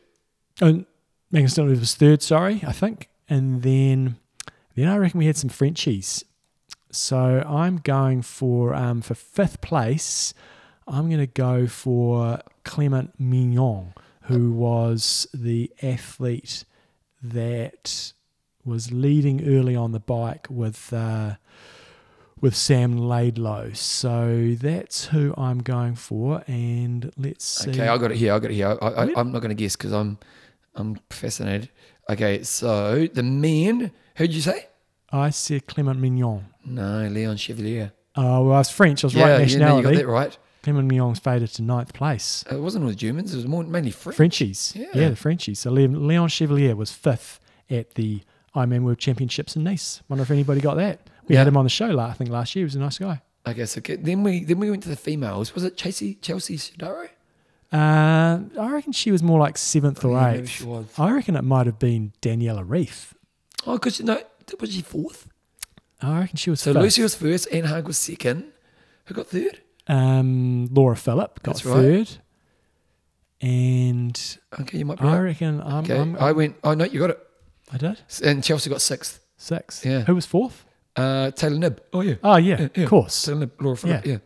oh, Magnus Ditlev was third, sorry, I think. And then, then I reckon we had some Frenchies. So I'm going for um, for fifth place. I'm going to go for Clement Mignon, who was the athlete that was leading early on the bike with uh, with Sam Laidlow. So that's who I'm going for. And let's see.
Okay, I got it here. I got it here. I, I, I'm not going to guess because I'm I'm fascinated. Okay, so the man, who'd you say?
I said Clement Mignon.
No, Leon Chevalier.
Oh, well, I was French. I was
yeah,
right
yeah, no, you got that right.
Clement Mignon's faded to ninth place.
It wasn't all the Germans. It was more mainly French.
Frenchies.
Yeah.
Yeah, the Frenchies. So Leon, Leon Chevalier was fifth at the Ironman World Championships in Nice. Wonder if anybody got that. We
Yeah.
had him on the show, last, I think, last year. He was a nice guy.
Okay, so okay, then we then we went to the females. Was it Chelsea Chelsea?
Uh, I reckon she was more like seventh or
Yeah,
eighth.
she was.
I reckon it might have been Daniela Ryf.
Oh, because you no, was she fourth?
I reckon she was
So
fifth.
Lucy was first, and Haug was second. Who got third?
Um, Laura Philipp got
That's right.
third. And
Okay, you might be
I
right.
reckon I'm,
Okay,
I'm,
I went. Oh no, you got it.
I did.
And Chelsea got sixth.
Six.
Yeah.
Who was fourth?
Uh, Taylor Knibb. Oh yeah,
Oh, yeah,
Yeah, yeah.
of course.
Taylor Knibb, Laura Philipp. Yeah. yeah.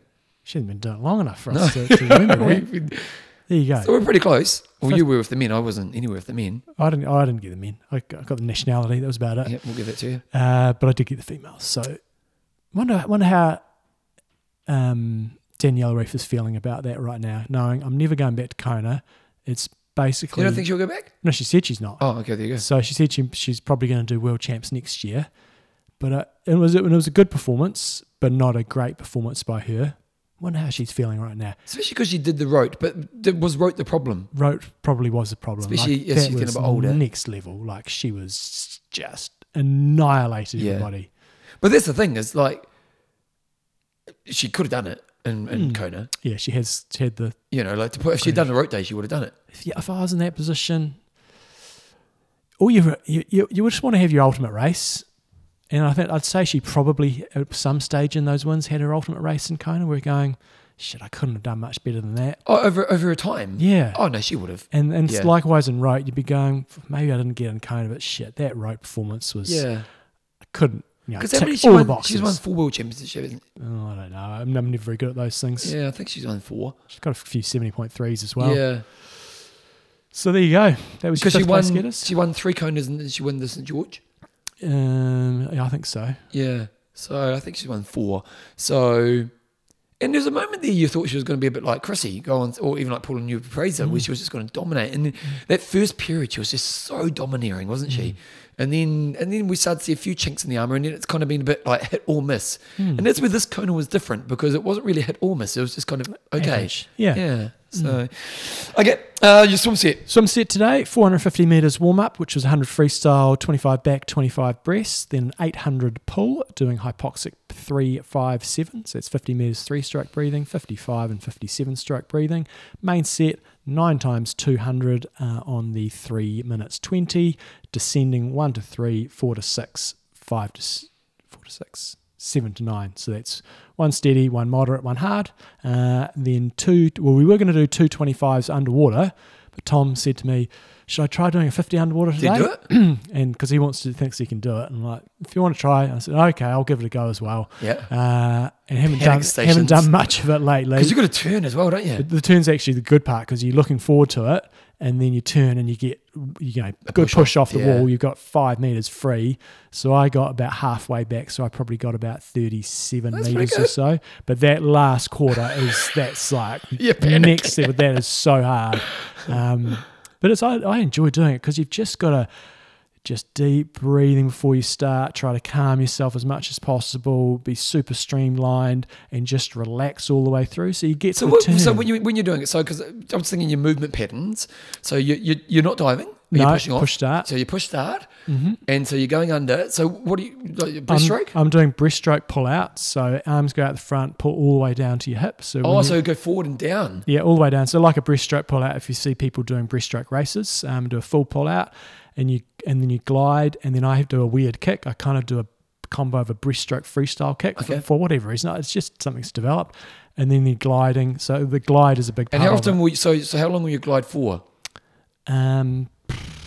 She hasn't been doing it long enough for us to, to remember that. There you go.
so we're pretty close. Well,
First-
you were with the men. I wasn't anywhere with the men.
I didn't. I didn't get the men. I got, I got the nationality. That was about it.
Yeah, we'll give that to you.
Uh, but I did get the females. So wonder wonder how um, Danielle Ryf is feeling about that right now, knowing I'm never going back to Kona. It's basically
You don't think she'll go back?
no. She said she's not.
Oh, okay, there you go.
So she said she, she's probably going to do world champs next year. But uh, it was it was a good performance, but not a great performance by her. Wonder how she's feeling right now.
Especially because she did the Roth, but th- was Roth the problem?
Roth probably was the problem.
Especially
like, that
she's getting a bit older.
Next level, like she was just annihilated
Yeah.
everybody.
But that's the thing is like, she could have done it in, in
Mm.
Kona.
Yeah, she has she had the.
You know, like to put, if she'd done the Roth day, she would have done it.
If, yeah, if I was in that position, all you you you, you would just want to have your ultimate race. And I think I'd say she probably at some stage in those wins had her ultimate race in Kona. We're going, shit, I couldn't have done much better than that.
Oh, over over a time.
Yeah.
Oh no, she would have.
And and
Yeah.
likewise in Roth, you'd be going, maybe I didn't get in Kona, but shit, that Roth performance was
Yeah.
I couldn't you know,
Because
tick
how many she
all the
won?
boxes.
She's won four world championships. hasn't she?
Oh, I don't know. I'm, I'm never very good at those things.
Yeah, I think she's won four.
She's got a few 70.3s as well.
yeah,
So there you go. That was your
because she
fifth
won.
getters.
She won three Konas and then she won the St George.
Um, yeah, I think so.
Yeah, so I think she's won four. So, and there's a moment there you thought she was going to be a bit like Chrissy, go on, or even like Paula Newby-Fraser,
Mm.
where she was just going to dominate. And then that first period, she was just so domineering, wasn't
Mm.
she? And then, and then we started to see a few chinks in the armor, and then it's kind of been a bit like hit or miss.
Mm.
And that's where this Kona was different because it wasn't really hit or miss. It was just kind of okay.
Average. Yeah.
Yeah. So, okay, uh, your swim set.
Swim set today, 450 metres warm up, which was 100 freestyle, 25 back, 25 breast, then 800 pull, doing hypoxic 357. So it's 50 metres three stroke breathing, 55 and 57 stroke breathing. Main set, 9 times 200 uh, on the 3 minutes 20, descending 1 to 3, 4 to 6, 5 to 4 to 6. seven to nine. So that's one steady, one moderate, one hard. Uh, then two. Well, we were going to do 225s underwater, but Tom said to me, "Should I try doing a 50 underwater
Did
today?"
you do it?
and because he wants to thinks he can do it, and I'm like, if you want to try, I said, okay, I'll give it a go as well.
Yeah.
Uh, and haven't
Panic
done
stations.
haven't done much of it lately.
Because you've got to turn as well, don't you?
The, the turn's actually the good part because you're looking forward to it, and then you turn and you get you know a good
push
push,
off,
off the
yeah.
wall. You've got five meters free, so I got about halfway back, so I probably got about thirty-seven
That's
meters or so. But that last quarter is that's like next. That is so hard. Um, but it's I, I enjoy doing it because you've just got to just deep breathing before you start. Try to calm yourself as much as possible. Be super streamlined and just relax all the way through. So you get
So,
the
what, so when you when you're doing it, so because uh, I was thinking your movement patterns. So you you you're not diving. You're
No,
pushing off.
push start.
So you push start, and so you're going under. So what do you like,
I'm,
breaststroke?
I'm doing breaststroke pull out. So arms go out the front, pull all the way down to your hips. So
oh,
you-
so go forward and down.
Yeah, all the way down. So like a breaststroke pull out, if you see people doing breaststroke races, um, do a full pull out, and you and then you glide, and then I have to do a weird kick. I kind of do a combo of a breaststroke freestyle kick
Okay.
for, for whatever reason. It's just something that's developed, and then the gliding. So the glide is a big part
And how
of
often
it.
will you, so so how long will you glide for?
Um,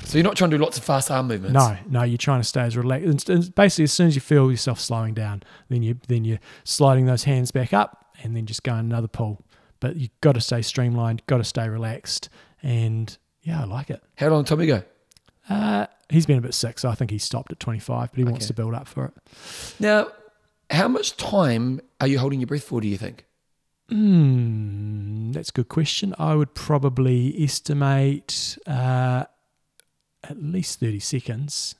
So you're not trying to do lots of fast arm movements.
no, no, you're trying to stay as relaxed. And, basically, as soon as you feel yourself slowing down, then you then you're sliding those hands back up, and then just going another pull. But you've got to stay streamlined, got to stay relaxed, and yeah, I like it.
How long Tommy go?
Uh, he's been a bit sick, so I think he stopped at 25, but he wants to build up for it.
Now, how much time are you holding your breath for? Do you think?
Hmm, that's a good question. I would probably estimate uh, at least 30 seconds,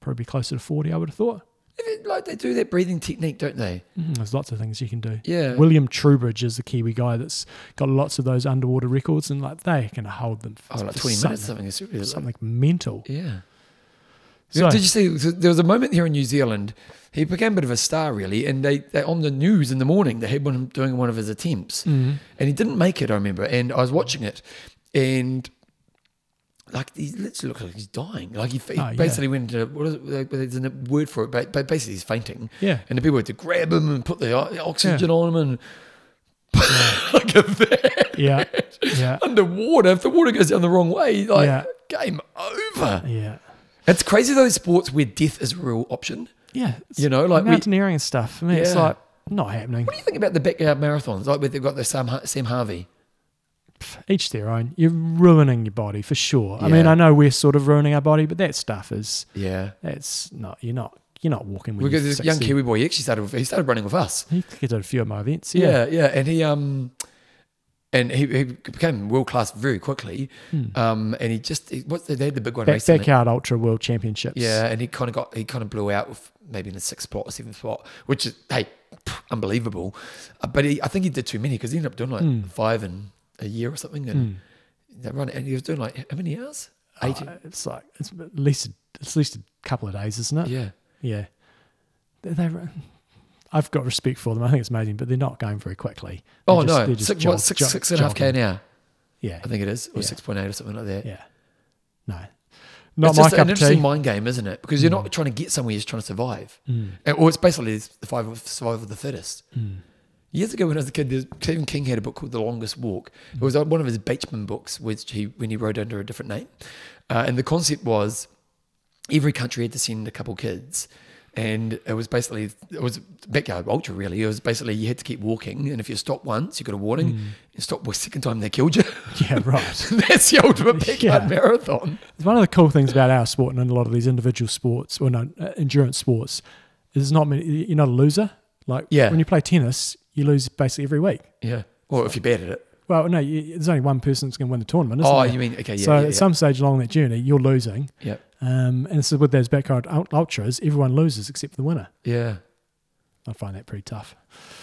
probably closer to 40, I would have thought.
If it- Like they do that breathing technique, don't they?
Mhm, There's lots of things you can do.
Yeah.
William Trubridge is the Kiwi guy that's got lots of those underwater records, and like they can hold them for
oh, like
for
20
something,
minutes, something.
Something mental.
Yeah.
So,
Did you see? There was a moment here in New Zealand. He became a bit of a star, really, and they, they on the news in the morning they had one doing one of his attempts,
Mhm.
and he didn't make it. I remember, and I was watching it, and like he literally looks like he's dying. Like he, he
Oh, yeah.
basically went into what is it? There's a word for it, but, but basically he's fainting,
yeah,
and the people had to grab him and put the oxygen on him, and like that
yeah, yeah,
underwater, if the water goes down the wrong way, like
Yeah.
game over.
yeah,
It's crazy those sports where death is a real option.
yeah.
You know, like we,
mountaineering and stuff. I mean, it's like not happening.
What do you think about the backyard marathons? Like where they've got the Sam, Sam Harvey.
Each their own. You're ruining your body for sure. I mean, I know we're sort of ruining our body, but that stuff is
Yeah.
that's not. You're not. You're not walking with
We got this young Kiwi boy. He actually started. With, he started running with us.
He did a few of my events. Yeah.
Yeah, yeah, and he um, and he, he became world class very quickly. Um, and he just he, what's the, they had the big one
Hmm. Back,
recently.
backyard ultra world championships.
Yeah, and he kind of got he kind of blew out with maybe in the sixth spot or seventh spot, which is hey, unbelievable. Uh, but he, I think he did too many because he ended up doing like
Hmm.
five in a year or something, and they run and he was doing like how many hours? Eight.
Uh, it's like it's at least it's at least a couple of days, isn't it?
yeah.
Yeah. They, they, I've got respect for them. I think it's amazing, but they're not going very quickly. They're
Oh
just-
no,
just
six,
jog-
what, six,
jog-
six and a half k an hour.
Yeah.
I think it is, or
Yeah.
six point eight or something like that.
Yeah. No. Not
it's
my
just
cup
an interesting
tea.
mind game, isn't it? Because you're not trying to get somewhere, you're just trying to survive.
Mm.
And- Or it's basically the five of survival of the fittest.
Mm.
Years ago, when I was a kid, Stephen King had a book called The Longest Walk. It was one of his Bachman books, which he when he wrote under a different name. Uh, and the concept was every country had to send a couple kids, and it was basically it was backyard ultra. Really, it was basically you had to keep walking, and if you stopped once, you got a warning. You stopped the second time, they killed you.
Yeah, right.
That's the ultimate backyard
Yeah.
marathon.
It's one of the cool things about our sport and a lot of these individual sports, or no, uh, endurance sports, is not many, you're not a loser. Like
Yeah.
when you play tennis, you lose basically every week.
Yeah. Well, if you're bad at it.
Well, no, you, there's only one person that's going to win the tournament, isn't
Oh,
there?
you mean okay? Yeah.
so
yeah,
at
yeah.
some stage along that journey, you're losing.
yeah.
Um, and so with those backyard ul- ultras, everyone loses except the winner.
Yeah.
I find that pretty tough.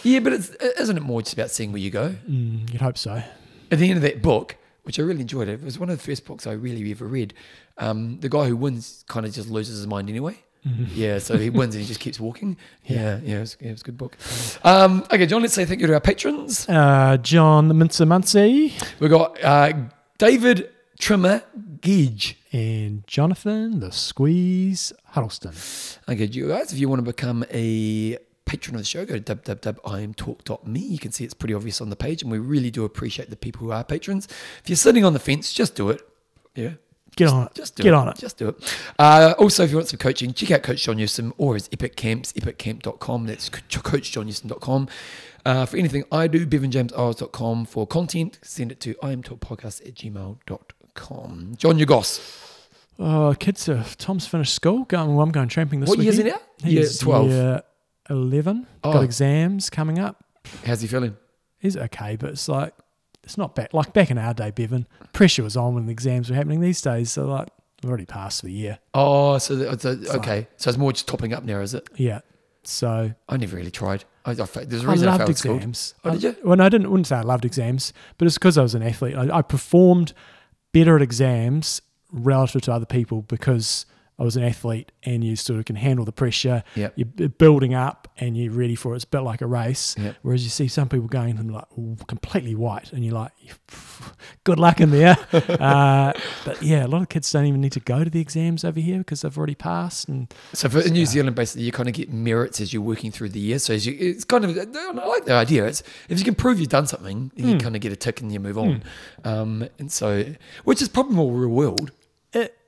Yeah, but it's, isn't it more just about seeing where you go?
Mm, you'd hope so.
At the end of that book, which I really enjoyed, it was one of the first books I really ever read. Um, the guy who wins kind of just loses his mind anyway. Yeah, so he wins and he just keeps walking. Yeah, yeah, it was, it was a good book. Um, okay, John, let's say thank you to our patrons.
Uh, John Mincer Muncie
We've got uh, David Trimmer Gage.
and Jonathan the Squeeze Huddleston.
Okay, you guys, if you want to become a patron of the show, go to www.imtalk.me. You can see it's pretty obvious on the page, and we really do appreciate the people who are patrons. If you're sitting on the fence, just do it. Yeah.
Get on it.
Just do
Get
it.
on it.
Just do it. Uh, also, if you want some coaching, check out Coach John Newsom or his Epic Camps, epiccamp.com. That's coachjohnnewsom.com. Uh, for anything I do, bevanjameseyles.com. For content, send it to imtalkpodcast at gmail.com. John Ugos.
Oh, kids, are, Tom's finished school. Going, well, I'm going tramping this
What
weekend.
he now? Year
He's
12.
year 11.
Oh.
Got exams coming up.
How's he feeling?
He's okay, but it's like, it's not back. Like back in our day, Bevan, pressure was on when the exams were happening these days. So, like, I've already passed for the year.
Oh, so the, the, okay. So it's more just topping up now, is it?
Yeah. So,
I never really tried. I, I, there's a reason I,
loved
failed school.
exams.
Oh, did
I-
you?
Well, no, I didn't. Wouldn't say I loved exams, but it's because I was an athlete. I, I performed better at exams relative to other people because I was an athlete, and you sort of can handle the pressure.
Yep.
You're building up, and you're ready for it. It's a bit like a race.
Yep.
Whereas you see some people going from like completely white, and you're like, good luck in there. uh, but yeah, a lot of kids don't even need to go to the exams over here because they've already passed. And
So for in New Zealand, basically, you kind of get merits as you're working through the year. So as you, it's kind of I like the idea. It's if you can prove you've done something, then you kind of get a tick and you move on. Um, and so, which is probably more real world.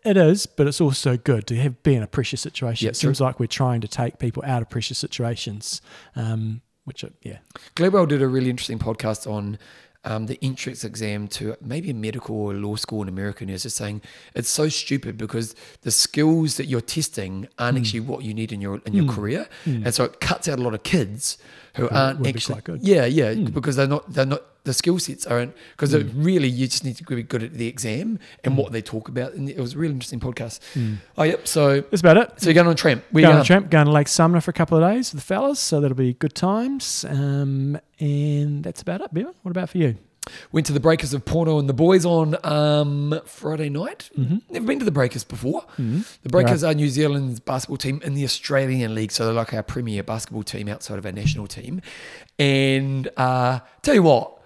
It, is, but it's also good to have be in a pressure situation. It seems like we're trying to take people out of pressure situations, um, which, are, yeah,
Gladwell did a really interesting podcast on um, the entrance exam to maybe a medical or law school in America. And he was just saying it's so stupid because the skills that you're testing aren't
Hmm.
actually what you need in your in your career, and so it cuts out a lot of kids who aren't actually yeah yeah because they're not they're not the skill sets aren't because really you just need to be good at the exam and what they talk about. And it was a really interesting podcast. Oh yep. So
that's about it.
so you're going on a tramp. Where you
going on a tramp, going to Lake Sumner for a couple of days with the fellas, so that'll be good times. Um, and that's about it, Bevan. What about for you?
Went to the Breakers of Porno and the boys on um, Friday night. Never been to the Breakers before. The Breakers are New Zealand's basketball team in the Australian League, so they're like our premier basketball team outside of our national team. And uh, tell you what,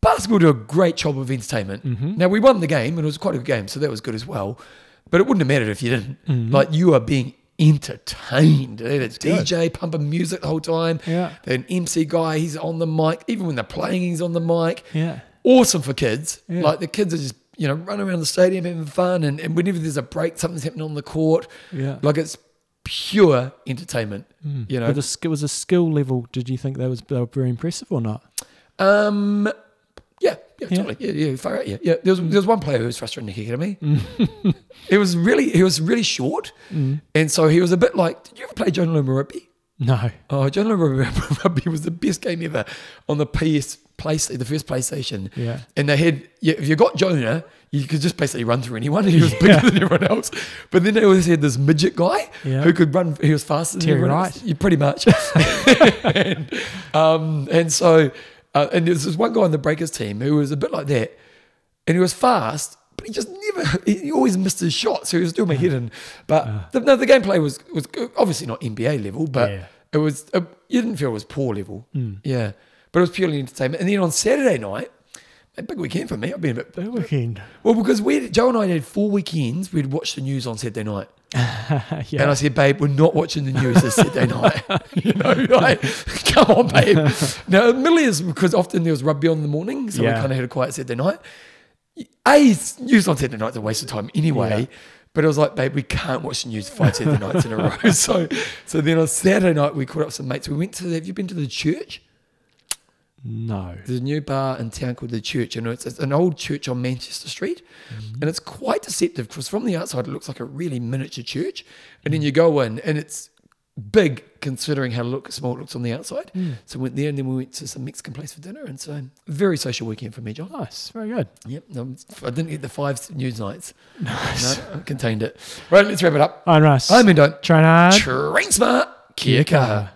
basketball do a great job of entertainment. Mm-hmm. Now we won the game, and it was quite a good game, so that was good as well. But it wouldn't have mattered if you didn't. Mm-hmm. Like you are being entertained. They had a DJ pumping music the whole time.
Yeah.
They had an MC guy, he's on the mic. Even when they're playing, he's on the mic
Yeah.
awesome for kids.
Yeah.
Like the kids are just, you know, running around the stadium having fun. And, and whenever there's a break, something's happening on the court.
Yeah.
Like it's pure entertainment, mm. you know.
But the was a skill level. Did you think that was they were very impressive or not?
Um, yeah, yeah,
Yeah.
totally. Yeah, yeah, far out. Yeah, yeah. There was, there was one player who was frustrating the heck out of me. it was really, he was really short. And so he was a bit like, did you ever play Jonah Lomu Rugby?
No.
Oh, John Loma Rugby was the best game ever on the PS place, the first PlayStation.
Yeah.
And they had, yeah, if you got Jonah, you could just basically run through anyone. He was bigger
Yeah.
than everyone else. But then they always had this midget guy
Yeah.
who could run. He was faster than
Terry
everyone
Wright.
else. Yeah, pretty much. and, um, and so, uh, and there's this one guy on the Breakers team who was a bit like that, and he was fast. But he just never, he always missed his shot. So he was doing my head in. But the, no, the gameplay was, was obviously not NBA level, but
Yeah.
it was, uh, you didn't feel it was poor level. Yeah. But it was purely entertainment. And then on Saturday night, a big weekend for me. I've been a bit
The weekend.
well because we Joe and I had four weekends. We'd watch the news on Saturday night,
yeah.
and I said, "Babe, we're not watching the news this Saturday night." you know, like, come on, babe. now, admittedly, is because often there was rugby on in the morning, so we kind of had a quiet Saturday night. A news on Saturday night's a waste of time anyway.
Yeah.
But I was like, babe, we can't watch the news five Saturday nights in a row. So, so then on Saturday night, we caught up some mates. We went to. The, have you been to the church?
No.
There's a new bar in town called the Church, and it's, it's an old church on Manchester Street, mm-hmm. and it's quite deceptive because from the outside it looks like a really miniature church, and then you go in and it's big considering how look small it looks on the outside. Hmm. So we went there, and then we went to some Mexican place for dinner, and so very social weekend for me, John.
Nice. Very good.
Yep, no, I didn't get the five news nights. Nice, no, I contained it. Right, let's wrap it up.
I'm Russ.
I'm Indo.
Train hard.
Train smart. Kia kaha.